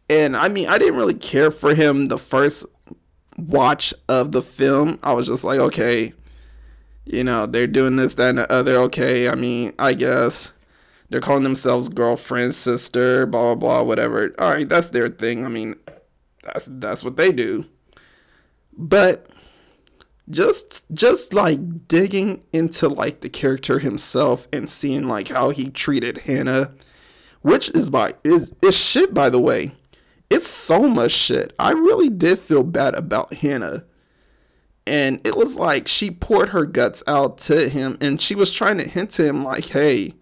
And I mean, I didn't really care for him the first watch of the film. I was just like, okay, you know, they're doing this, that, and the other. Okay, I mean, I guess they're calling themselves girlfriend, sister, blah blah blah, whatever. All right, that's their thing. I mean, that's that's what they do. But just just like digging into like the character himself and seeing like how he treated Hannah, which is by is is shit by the way. It's so much shit. I really did feel bad about Hannah. And it was like she poured her guts out to him and she was trying to hint to him like, "Hey,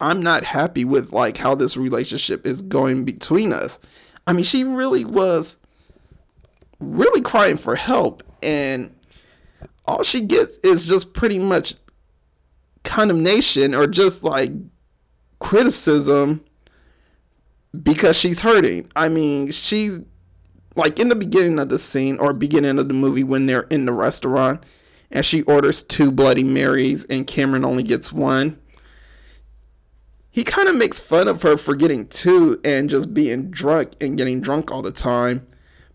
I'm not happy with like how this relationship is going between us. I mean, she really was really crying for help and all she gets is just pretty much condemnation or just like criticism because she's hurting. I mean, she's like in the beginning of the scene or beginning of the movie when they're in the restaurant and she orders two Bloody Marys and Cameron only gets one. He kind of makes fun of her for getting two and just being drunk and getting drunk all the time.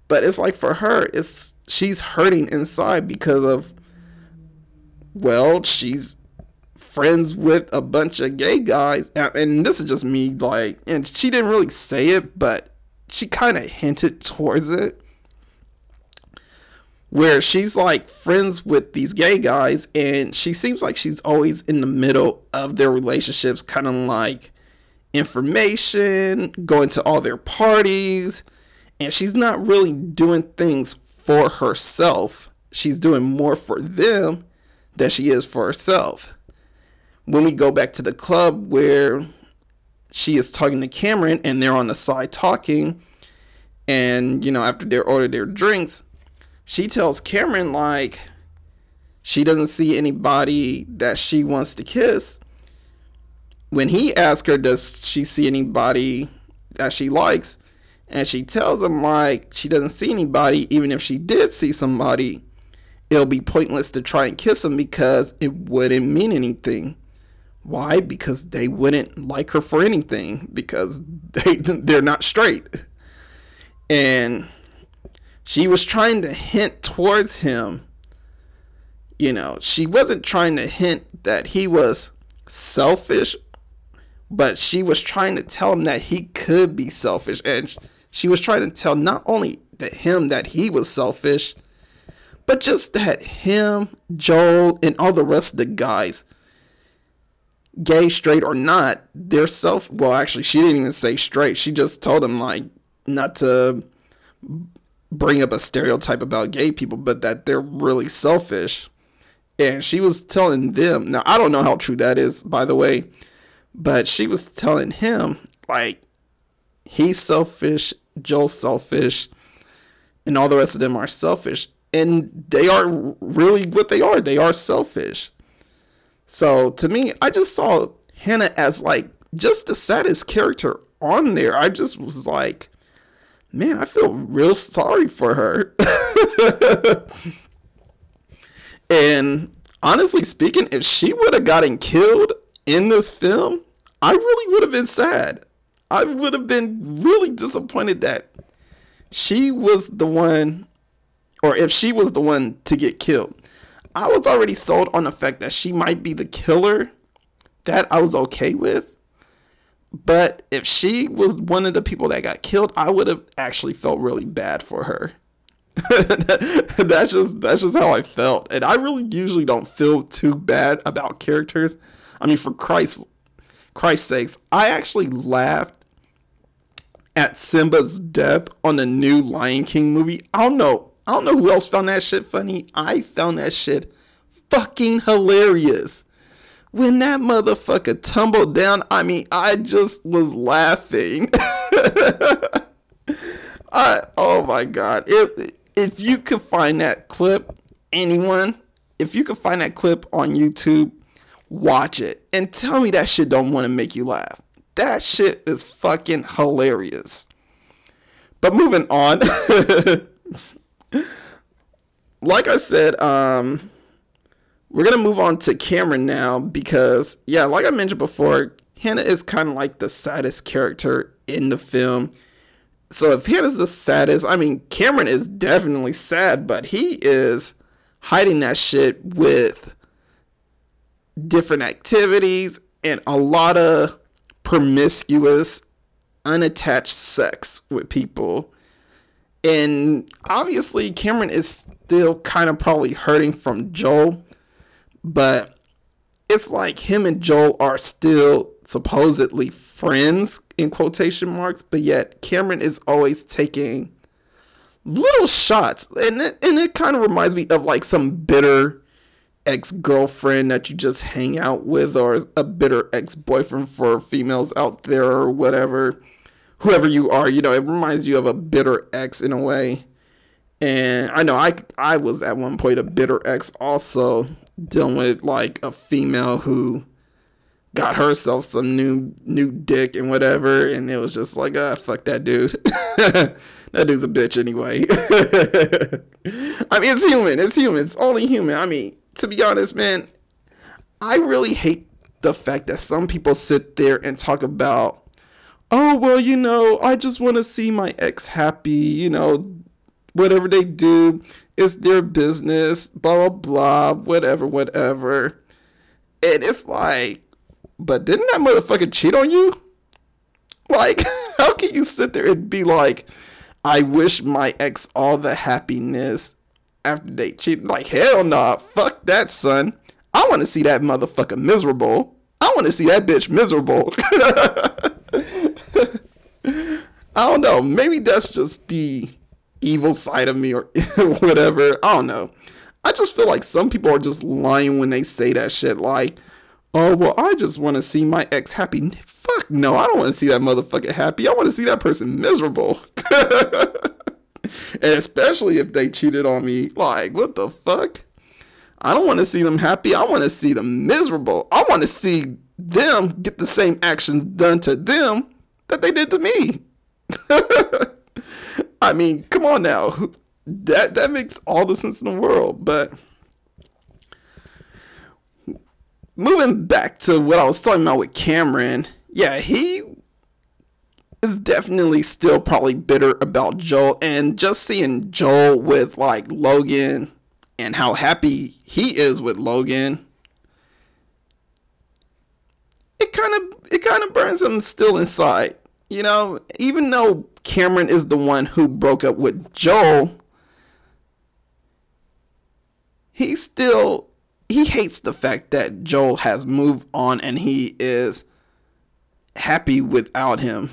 But it's like for her, it's she's hurting inside because of well, she's friends with a bunch of gay guys and this is just me like and she didn't really say it, but she kind of hinted towards it. Where she's like friends with these gay guys and she seems like she's always in the middle of their relationships kind of like information going to all their parties and she's not really doing things for herself. She's doing more for them than she is for herself when we go back to the club where she is talking to Cameron and they're on the side talking and you know after they order their drinks she tells Cameron like she doesn't see anybody that she wants to kiss. When he asks her, does she see anybody that she likes? And she tells him like she doesn't see anybody, even if she did see somebody, it'll be pointless to try and kiss him because it wouldn't mean anything. Why? Because they wouldn't like her for anything because they <laughs> they're not straight. And she was trying to hint towards him. You know, she wasn't trying to hint that he was selfish, but she was trying to tell him that he could be selfish. And she was trying to tell not only that him that he was selfish, but just that him, Joel, and all the rest of the guys, gay, straight, or not, they're self. Well, actually, she didn't even say straight. She just told him, like, not to bring up a stereotype about gay people, but that they're really selfish. And she was telling them, now I don't know how true that is, by the way, but she was telling him, like, he's selfish, Joel's selfish, and all the rest of them are selfish. And they are really what they are. They are selfish. So to me, I just saw Hannah as like just the saddest character on there. I just was like, man, I feel real sorry for her. <laughs> and honestly speaking, if she would have gotten killed in this film, I really would have been sad. I would have been really disappointed that she was the one, or if she was the one to get killed. I was already sold on the fact that she might be the killer. That I was okay with. But if she was one of the people that got killed, I would have actually felt really bad for her. <laughs> that's just that's just how I felt. And I really usually don't feel too bad about characters. I mean, for Christ Christ's sakes, I actually laughed at Simba's death on the new Lion King movie. I don't know. I don't know who else found that shit funny. I found that shit fucking hilarious when that motherfucker tumbled down, I mean, I just was laughing. <laughs> I oh my god. If if you could find that clip, anyone, if you could find that clip on YouTube, watch it and tell me that shit don't want to make you laugh. That shit is fucking hilarious. But moving on. <laughs> like I said, um we're gonna move on to Cameron now because yeah, like I mentioned before, Hannah is kind of like the saddest character in the film. So if Hannah's the saddest, I mean Cameron is definitely sad, but he is hiding that shit with different activities and a lot of promiscuous, unattached sex with people. And obviously, Cameron is still kind of probably hurting from Joel but it's like him and Joel are still supposedly friends in quotation marks, but yet Cameron is always taking little shots, and it, and it kind of reminds me of like some bitter ex girlfriend that you just hang out with, or a bitter ex boyfriend for females out there, or whatever, whoever you are. You know, it reminds you of a bitter ex in a way. And I know I I was at one point a bitter ex also dealing with like a female who got herself some new new dick and whatever, and it was just like, ah, fuck that dude. <laughs> that dude's a bitch anyway. <laughs> I mean, it's human. It's human. It's only human. I mean, to be honest, man, I really hate the fact that some people sit there and talk about, oh, well, you know, I just want to see my ex happy, you know, whatever they do it's their business, blah, blah, blah, whatever, whatever. And it's like, but didn't that motherfucker cheat on you? Like, <laughs> how can you sit there and be like, I wish my ex all the happiness after they cheat? Like, hell nah, fuck that, son. I want to see that motherfucker miserable. I want to see that bitch miserable. <laughs> I don't know. Maybe that's just the evil side of me or <laughs> whatever. I don't know. I just feel like some people are just lying when they say that shit. Like, oh, well, I just want to see my ex happy. Fuck no, I don't want to see that motherfucker happy. I want to see that person miserable. <laughs> and especially if they cheated on me. Like, what the fuck? I don't want to see them happy. I want to see them miserable. I want to see them get the same actions done to them that they did to me. <laughs> I mean, come on now. <laughs> That that makes all the sense in the world, but moving back to what I was talking about with Cameron, yeah, he is definitely still probably bitter about Joel and just seeing Joel with like Logan and how happy he is with Logan it kind of it kind of burns him still inside you know even though Cameron is the one who broke up with Joel he still he hates the fact that Joel has moved on and he is happy without him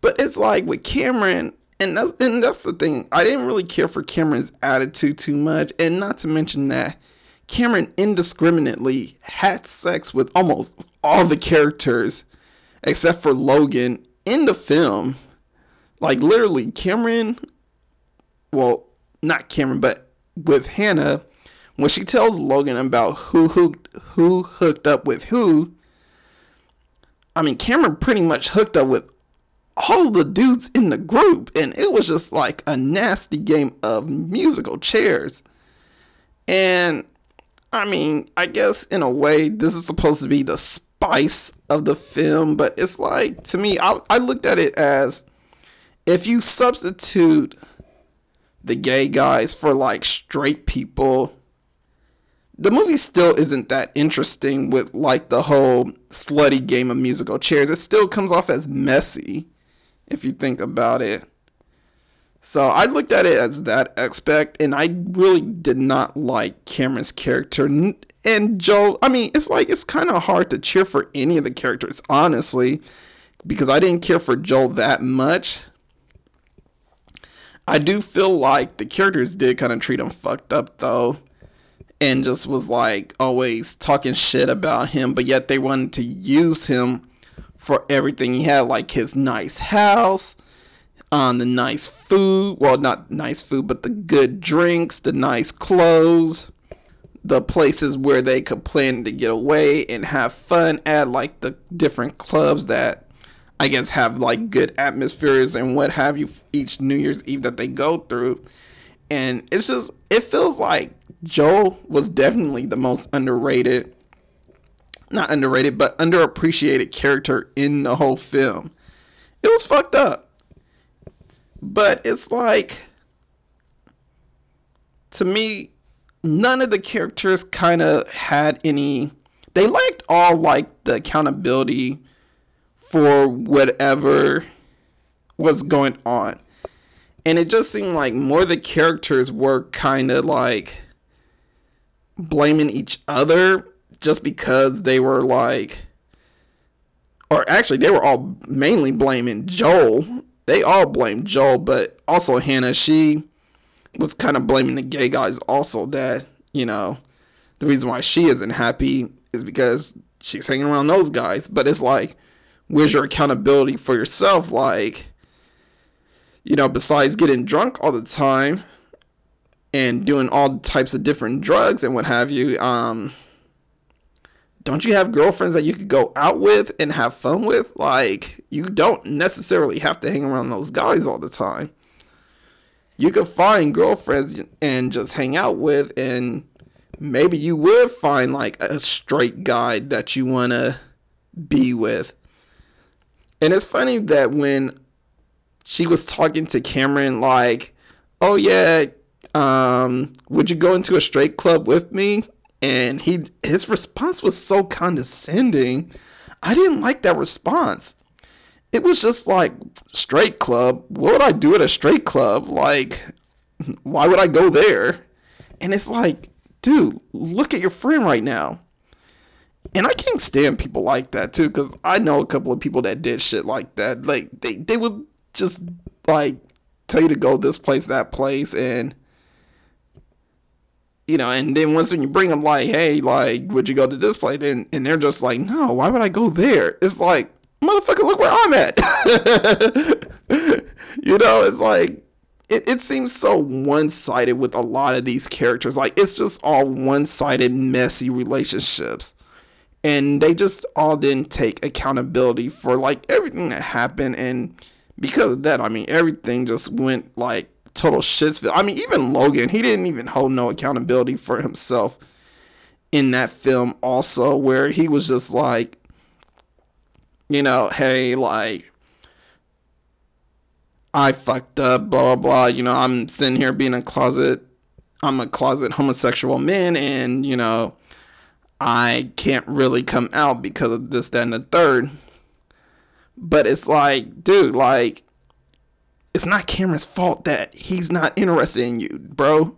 but it's like with Cameron and that's and that's the thing. I didn't really care for Cameron's attitude too much, and not to mention that Cameron indiscriminately had sex with almost all the characters except for Logan in the film. Like literally, Cameron. Well, not Cameron, but with Hannah, when she tells Logan about who hooked who hooked up with who. I mean, Cameron pretty much hooked up with all the dudes in the group and it was just like a nasty game of musical chairs and i mean i guess in a way this is supposed to be the spice of the film but it's like to me i, I looked at it as if you substitute the gay guys for like straight people the movie still isn't that interesting with like the whole slutty game of musical chairs it still comes off as messy if you think about it. So I looked at it as that aspect, and I really did not like Cameron's character. And Joe, I mean, it's like it's kind of hard to cheer for any of the characters, honestly, because I didn't care for Joel that much. I do feel like the characters did kind of treat him fucked up, though, and just was like always talking shit about him, but yet they wanted to use him for everything he had, like his nice house, um, the nice food. Well, not nice food, but the good drinks, the nice clothes, the places where they could plan to get away and have fun at, like the different clubs that I guess have like good atmospheres and what have you each New Year's Eve that they go through. And it's just, it feels like Joel was definitely the most underrated not underrated, but underappreciated character in the whole film. It was fucked up. But it's like, to me, none of the characters kind of had any. They lacked all like the accountability for whatever was going on. And it just seemed like more the characters were kind of like blaming each other just because they were like, or actually, they were all mainly blaming Joel. They all blamed Joel, but also Hannah, she was kind of blaming the gay guys also that, you know, the reason why she isn't happy is because she's hanging around those guys. But it's like, where's your accountability for yourself? Like, you know, besides getting drunk all the time and doing all types of different drugs and what have you, um, don't you have girlfriends that you could go out with and have fun with? Like, you don't necessarily have to hang around those guys all the time. You could find girlfriends and just hang out with, and maybe you would find like a straight guy that you want to be with. And it's funny that when she was talking to Cameron, like, oh yeah, um, would you go into a straight club with me? And he his response was so condescending. I didn't like that response. It was just like straight club. What would I do at a straight club? Like, why would I go there? And it's like, dude, look at your friend right now. And I can't stand people like that too, because I know a couple of people that did shit like that. Like they, they would just like tell you to go this place, that place, and you know, and then once when you bring them like, hey, like, would you go to this place? And, and they're just like, no, why would I go there? It's like, motherfucker, look where I'm at. <laughs> you know, it's like, it, it seems so one sided with a lot of these characters. Like, it's just all one sided, messy relationships. And they just all didn't take accountability for like everything that happened. And because of that, I mean, everything just went like total shitsville. I mean, even Logan, he didn't even hold no accountability for himself in that film, also, where he was just like, you know, hey, like, I fucked up, blah, blah, blah. You know, I'm sitting here being a closet, I'm a closet homosexual man, and, you know, I can't really come out because of this, that, and the third. But it's like, dude, like, it's not Cameron's fault that he's not interested in you, bro.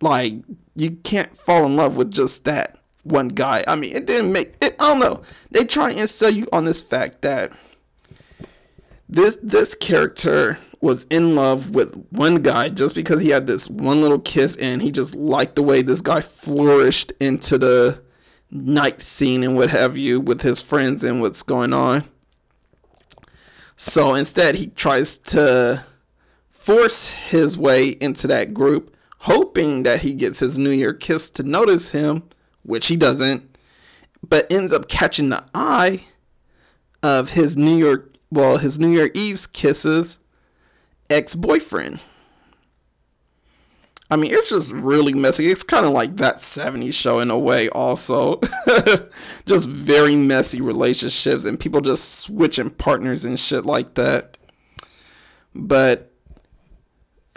Like, you can't fall in love with just that one guy. I mean, it didn't make it. I don't know. They try and sell you on this fact that this this character was in love with one guy just because he had this one little kiss and he just liked the way this guy flourished into the night scene and what have you with his friends and what's going on. So instead, he tries to force his way into that group, hoping that he gets his New Year kiss to notice him, which he doesn't, but ends up catching the eye of his New York, well, his New Year Eve's kisses ex boyfriend. I mean, it's just really messy. It's kind of like that 70s show in a way, also. <laughs> just very messy relationships and people just switching partners and shit like that. But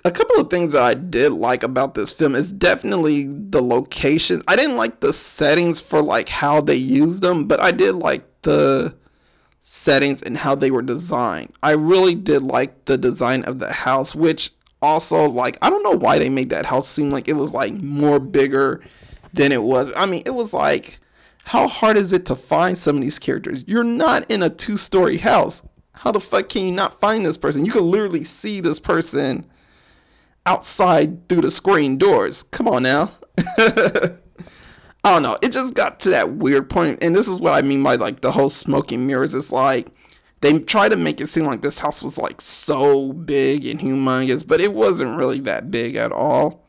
a couple of things that I did like about this film is definitely the location. I didn't like the settings for like how they used them, but I did like the settings and how they were designed. I really did like the design of the house, which also like I don't know why they made that house seem like it was like more bigger than it was. I mean, it was like how hard is it to find some of these characters? You're not in a two-story house. How the fuck can you not find this person? You can literally see this person outside through the screen doors. Come on now. <laughs> I don't know. It just got to that weird point, and this is what I mean by like the whole smoking mirrors. It's like they try to make it seem like this house was like so big and humongous, but it wasn't really that big at all.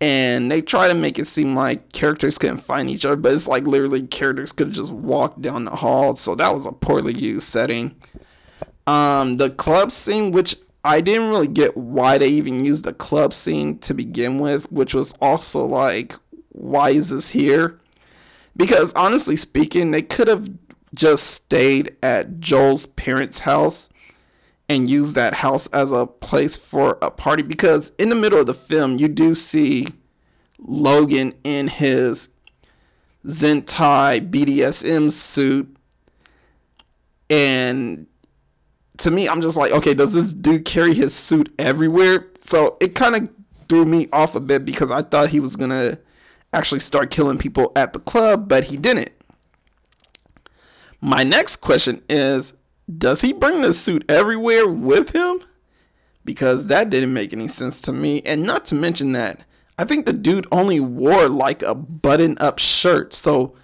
And they try to make it seem like characters couldn't find each other, but it's like literally characters could just walked down the hall. So that was a poorly used setting. Um, the club scene, which I didn't really get why they even used the club scene to begin with, which was also like, why is this here? Because honestly speaking, they could have just stayed at Joel's parents' house and used that house as a place for a party because in the middle of the film you do see Logan in his Zentai BDSM suit and to me I'm just like okay does this dude carry his suit everywhere so it kind of threw me off a bit because I thought he was gonna actually start killing people at the club but he didn't my next question is Does he bring the suit everywhere with him? Because that didn't make any sense to me. And not to mention that I think the dude only wore like a button up shirt. So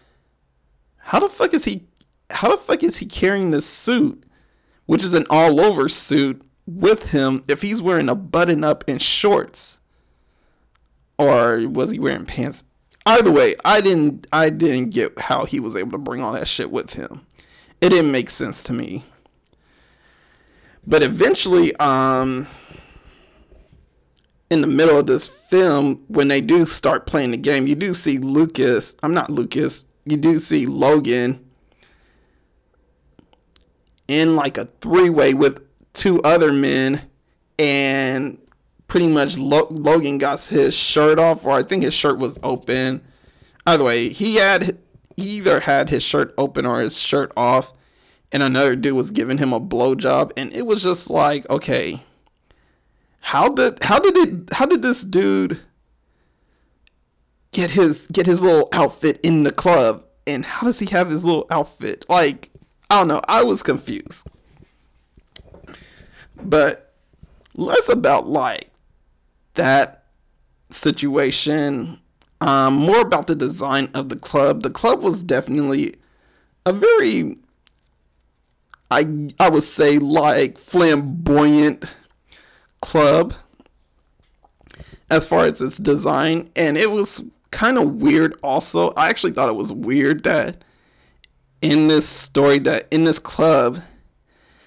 how the fuck is he how the fuck is he carrying this suit, which is an all over suit, with him if he's wearing a button up and shorts? Or was he wearing pants? either way, I didn't I didn't get how he was able to bring all that shit with him. It didn't make sense to me. But eventually, um, in the middle of this film, when they do start playing the game, you do see Lucas. I'm not Lucas. You do see Logan in like a three way with two other men, and pretty much Logan got his shirt off, or I think his shirt was open. Either way, he had either had his shirt open or his shirt off, and another dude was giving him a blowjob, and it was just like, okay, how did how did it how did this dude get his get his little outfit in the club, and how does he have his little outfit? Like, I don't know, I was confused. But less about like that situation, um, more about the design of the club. The club was definitely a very, I I would say like flamboyant club as far as its design, and it was kind of weird. Also, I actually thought it was weird that in this story that in this club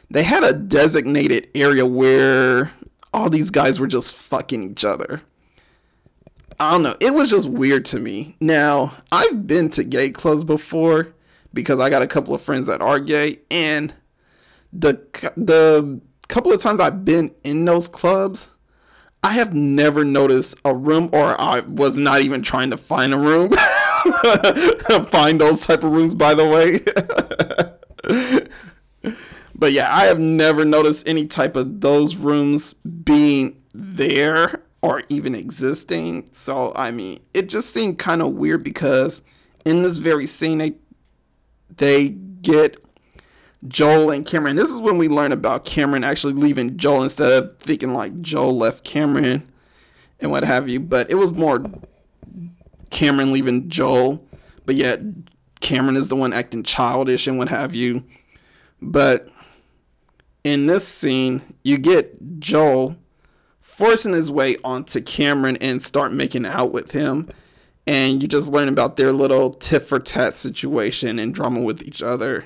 they had a designated area where all these guys were just fucking each other. I don't know. It was just weird to me. Now, I've been to gay clubs before because I got a couple of friends that are gay and the the couple of times I've been in those clubs, I have never noticed a room or I was not even trying to find a room. <laughs> <laughs> find those type of rooms by the way. <laughs> But yeah, I have never noticed any type of those rooms being there or even existing. So I mean, it just seemed kind of weird because in this very scene they they get Joel and Cameron. This is when we learn about Cameron actually leaving Joel instead of thinking like Joel left Cameron and what have you. But it was more Cameron leaving Joel, but yet Cameron is the one acting childish and what have you. But in this scene, you get Joel forcing his way onto Cameron and start making out with him. And you just learn about their little tit for tat situation and drama with each other.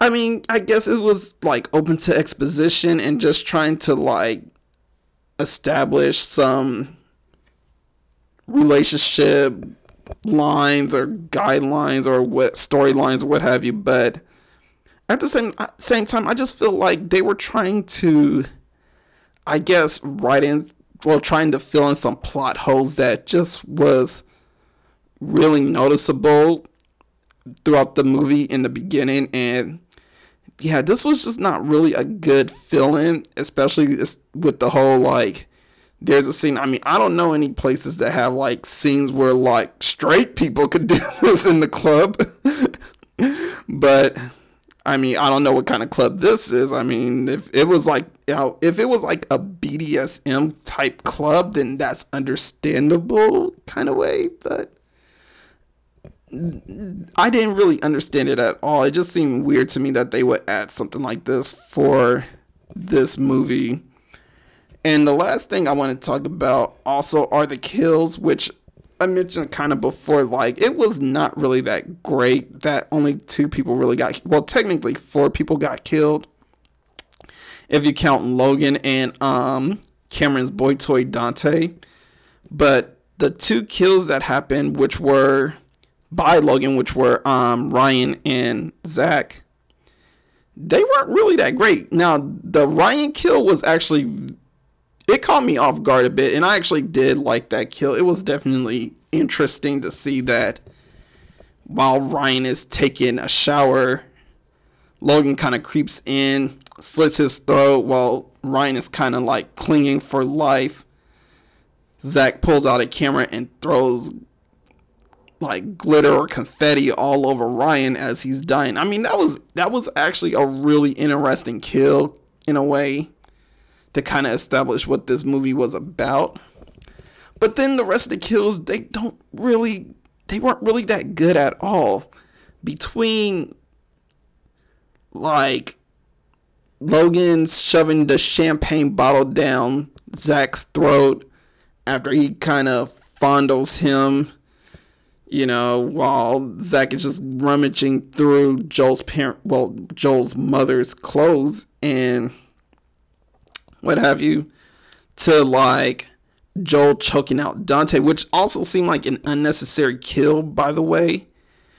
I mean, I guess it was like open to exposition and just trying to like establish some relationship lines or guidelines or what storylines or what have you. But at the same uh, same time, I just feel like they were trying to, I guess, write in, well, trying to fill in some plot holes that just was really noticeable throughout the movie in the beginning. And yeah, this was just not really a good fill in, especially with the whole like, there's a scene. I mean, I don't know any places that have like scenes where like straight people could <laughs> do this in the club. <laughs> but I mean, I don't know what kind of club this is. I mean, if it was like, you know, if it was like a BDSM type club, then that's understandable kind of way. But I didn't really understand it at all. It just seemed weird to me that they would add something like this for this movie. And the last thing I want to talk about also are the kills, which I mentioned kind of before, like it was not really that great. That only two people really got well, technically four people got killed. If you count Logan and um Cameron's boy toy Dante. But the two kills that happened, which were by Logan, which were um Ryan and Zach, they weren't really that great. Now the Ryan kill was actually it caught me off guard a bit, and I actually did like that kill. It was definitely interesting to see that while Ryan is taking a shower, Logan kind of creeps in, slits his throat while Ryan is kind of like clinging for life. Zach pulls out a camera and throws like glitter or confetti all over Ryan as he's dying. I mean, that was that was actually a really interesting kill in a way to kind of establish what this movie was about. But then the rest of the kills, they don't really, they weren't really that good at all. Between like Logan's shoving the champagne bottle down Zach's throat after he kind of fondles him, you know, while Zach is just rummaging through Joel's parent, well, Joel's mother's clothes and what have you, to like Joel choking out Dante, which also seemed like an unnecessary kill, by the way.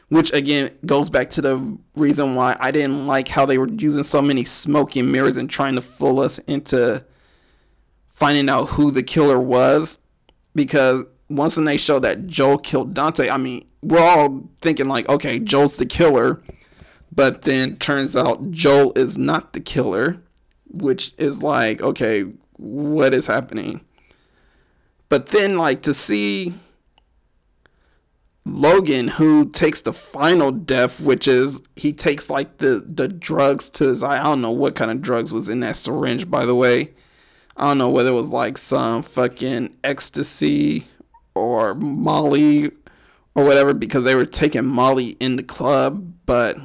Which again goes back to the reason why I didn't like how they were using so many smoky mirrors and trying to fool us into finding out who the killer was. Because once they show that Joel killed Dante, I mean, we're all thinking like, okay, Joel's the killer. But then turns out Joel is not the killer, which is like, okay, what is happening? But then, like, to see Logan, who takes the final death, which is he takes like the the drugs to his eye. I don't know what kind of drugs was in that syringe, by the way. I don't know whether it was like some fucking ecstasy or Molly or whatever because they were taking Molly in the club, but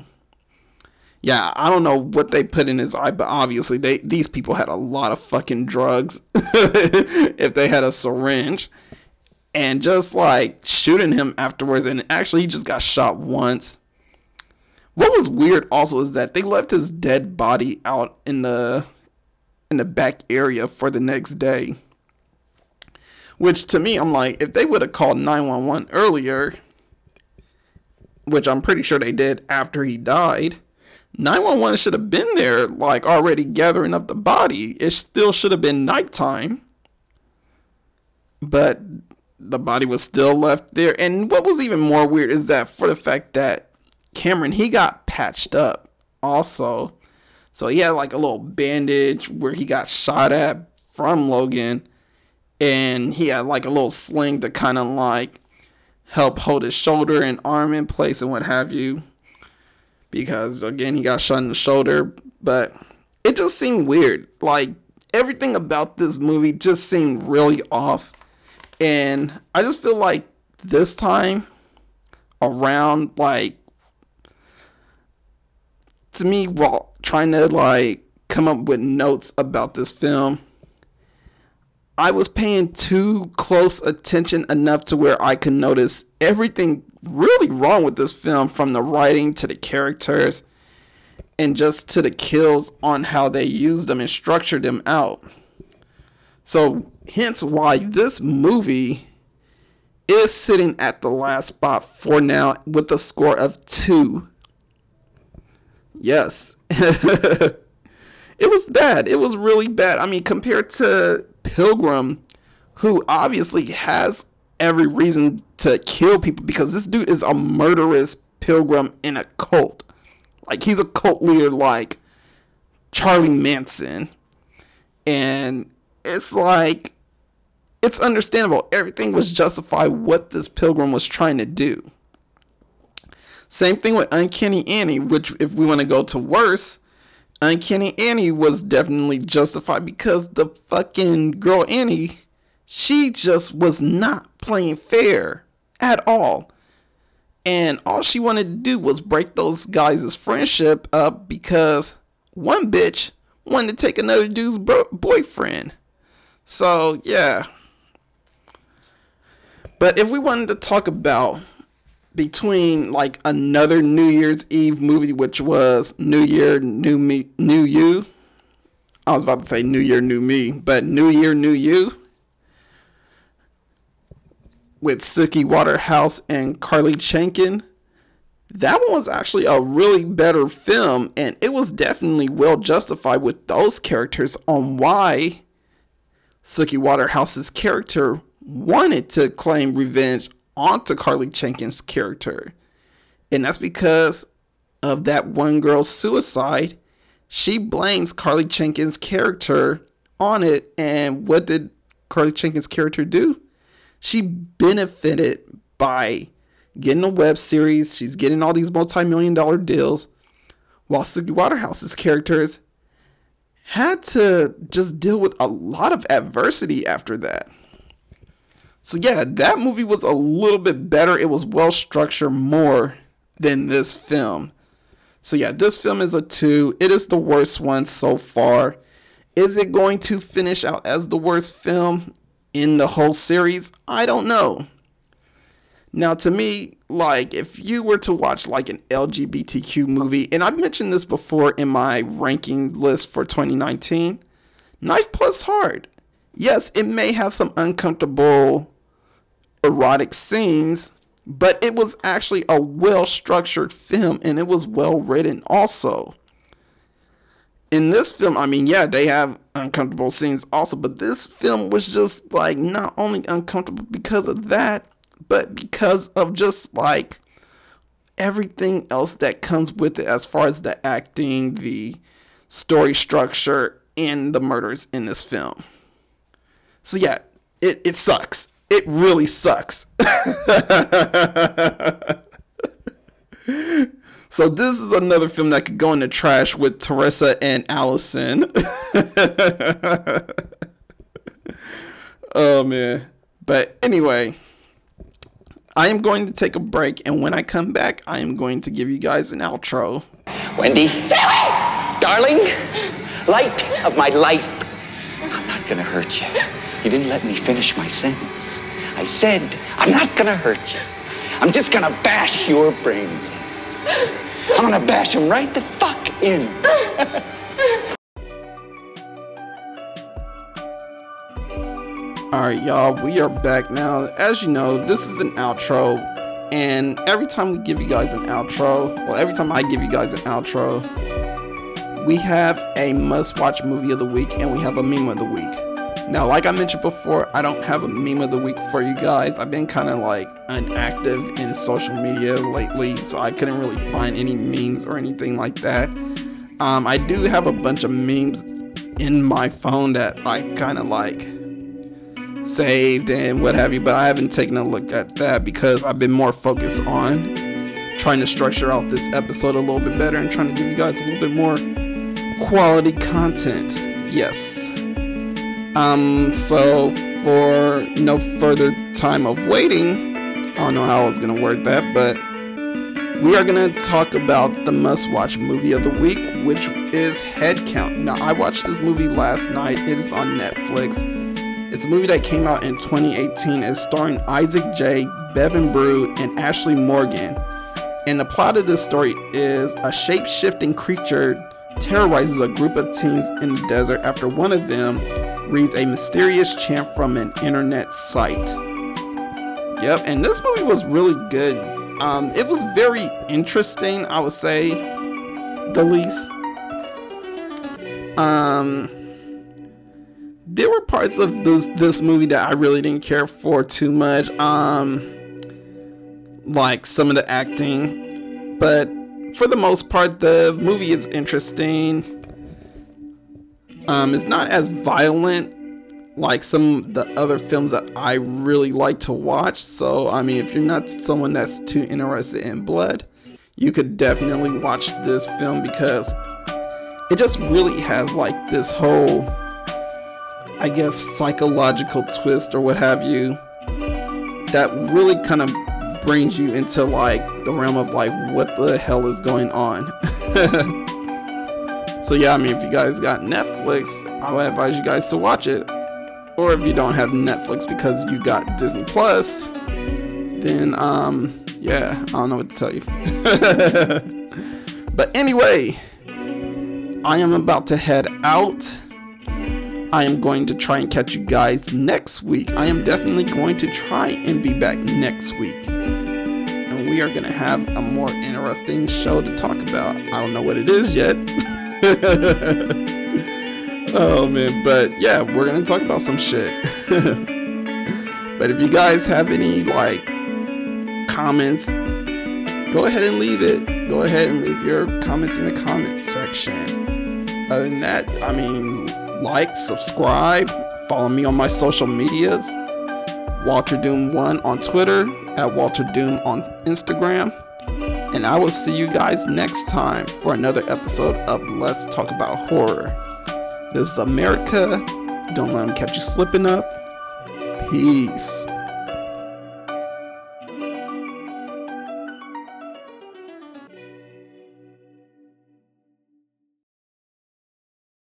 yeah, I don't know what they put in his eye, but obviously they these people had a lot of fucking drugs <laughs> if they had a syringe. And just like shooting him afterwards, and actually he just got shot once. What was weird also is that they left his dead body out in the in the back area for the next day. Which to me, I'm like, if they would have called 911 earlier, which I'm pretty sure they did after he died, 911 should have been there, like already gathering up the body. It still should have been nighttime. But the body was still left there. And what was even more weird is that for the fact that Cameron, he got patched up also. So he had like a little bandage where he got shot at from Logan. And he had like a little sling to kind of like help hold his shoulder and arm in place and what have you because again he got shot in the shoulder, but it just seemed weird. Like everything about this movie just seemed really off. And I just feel like this time around like to me while trying to like come up with notes about this film I was paying too close attention enough to where I could notice everything really wrong with this film from the writing to the characters and just to the kills on how they used them and structured them out. So, hence why this movie is sitting at the last spot for now with a score of two. Yes. <laughs> it was bad. It was really bad. I mean, compared to Pilgrim, who obviously has every reason to kill people because this dude is a murderous pilgrim in a cult. Like he's a cult leader like Charlie Manson. And it's like it's understandable. Everything was justified what this pilgrim was trying to do. Same thing with Uncanny Annie, which if we want to go to worse, Uncanny Annie was definitely justified because the fucking girl Annie, she just was not playing fair at all. And all she wanted to do was break those guys' friendship up because one bitch wanted to take another dude's bro- boyfriend. So, yeah. But if we wanted to talk about between like another New Year's Eve movie, which was New Year, New Me, New You. I was about to say New Year, New Me, but New Year, New You with Suki Waterhouse and Carly Chaikin. That one was actually a really better film, and it was definitely well justified with those characters on why Suki Waterhouse's character wanted to claim revenge onto Carly Chaikin's character. And that's because of that one girl's suicide. She blames Carly Chaikin's character on it. And what did Carly Chaikin's character do? She benefited by getting a web series. She's getting all these multi-million dollar deals. While Suki Waterhouse's characters had to just deal with a lot of adversity after that. So yeah, that movie was a little bit better. It was well structured more than this film. So yeah, this film is a 2. It is the worst one so far. Is it going to finish out as the worst film? in the whole series, I don't know. Now, to me, like, if you were to watch like an LGBTQ movie, and I've mentioned this before in my ranking list for 2019, Knife Plus Heart. Yes, it may have some uncomfortable erotic scenes, but it was actually a well structured film and it was well written also. In this film, I mean, yeah, they have uncomfortable scenes also, but this film was just like not only uncomfortable because of that, but because of just like everything else that comes with it as far as the acting, the story structure, and the murders in this film. So yeah, it, it sucks. It really sucks. so this is another film that could go in the trash with Teresa and Allison. oh man. But anyway, I am going to take a break, and when I come back, I am going to give you guys an outro. Wendy. Darling, light of my life. I'm not gonna hurt you. You didn't let me finish my sentence. I said, I'm not gonna hurt you. I'm just gonna bash your brains in. I'm gonna bash them right the fuck in. <laughs> Alright, y'all, we are back now. As you know, this is an outro, and every time we give you guys an outro, well, every time I give you guys an outro, we have a must watch movie of the week and we have a meme of the week. Now, like I mentioned before, I don't have a meme of the week for you guys. I've been kind of like inactive in social media lately, so I couldn't really find any memes or anything like that. Um, I do have a bunch of memes in my phone that I kind of like saved and what have you, but I haven't taken a look at that because I've been more focused on trying to structure out this episode a little bit better and trying to give you guys a little bit more quality content. Yes. Um, so for no further time of waiting, I don't know how I was gonna word that, but we are gonna talk about the must-watch movie of the week, which is Headcount. Now, I watched this movie last night. It is on Netflix. It's a movie that came out in 2018. It's starring Isaac Jay, Bevin Bru, and Ashley Morgan. And the plot of this story is a shape shifting creature terrorizes a group of teens in the desert after one of them reads a mysterious chant from an internet site. Yep, and this movie was really good. Um, it was very interesting, I would say, the least. Um, there were parts of this this movie that I really didn't care for too much. Um, like some of the acting, but for the most part, the movie is interesting. Um, it's not as violent like some the other films that I really like to watch. So, I mean, if you're not someone that's too interested in blood, you could definitely watch this film because it just really has like this whole, I guess, psychological twist or what have you that really kind of brings you into like the realm of like what the hell is going on. <laughs> so yeah, I mean if you guys got Netflix, I would advise you guys to watch it. Or if you don't have Netflix because you got Disney Plus, then um yeah, I don't know what to tell you. <laughs> but anyway, I am about to head out. I am going to try and catch you guys next week. I am definitely going to try and be back next week. And we are going to have a more interesting show to talk about. I don't know what it is yet. <laughs> <laughs> oh man, but yeah, we're to talk about some shit. <laughs> but if you guys have any like comments, go ahead and leave it. Go ahead and leave your comments in the comment section. Other than that, I mean, like, subscribe, follow me on my social medias. Walter Doom 1 on Twitter, at Walter Doom on Instagram. And I will see you guys next time for another episode of Let's Talk About Horror. This is America. Don't let them catch you slipping up. Peace.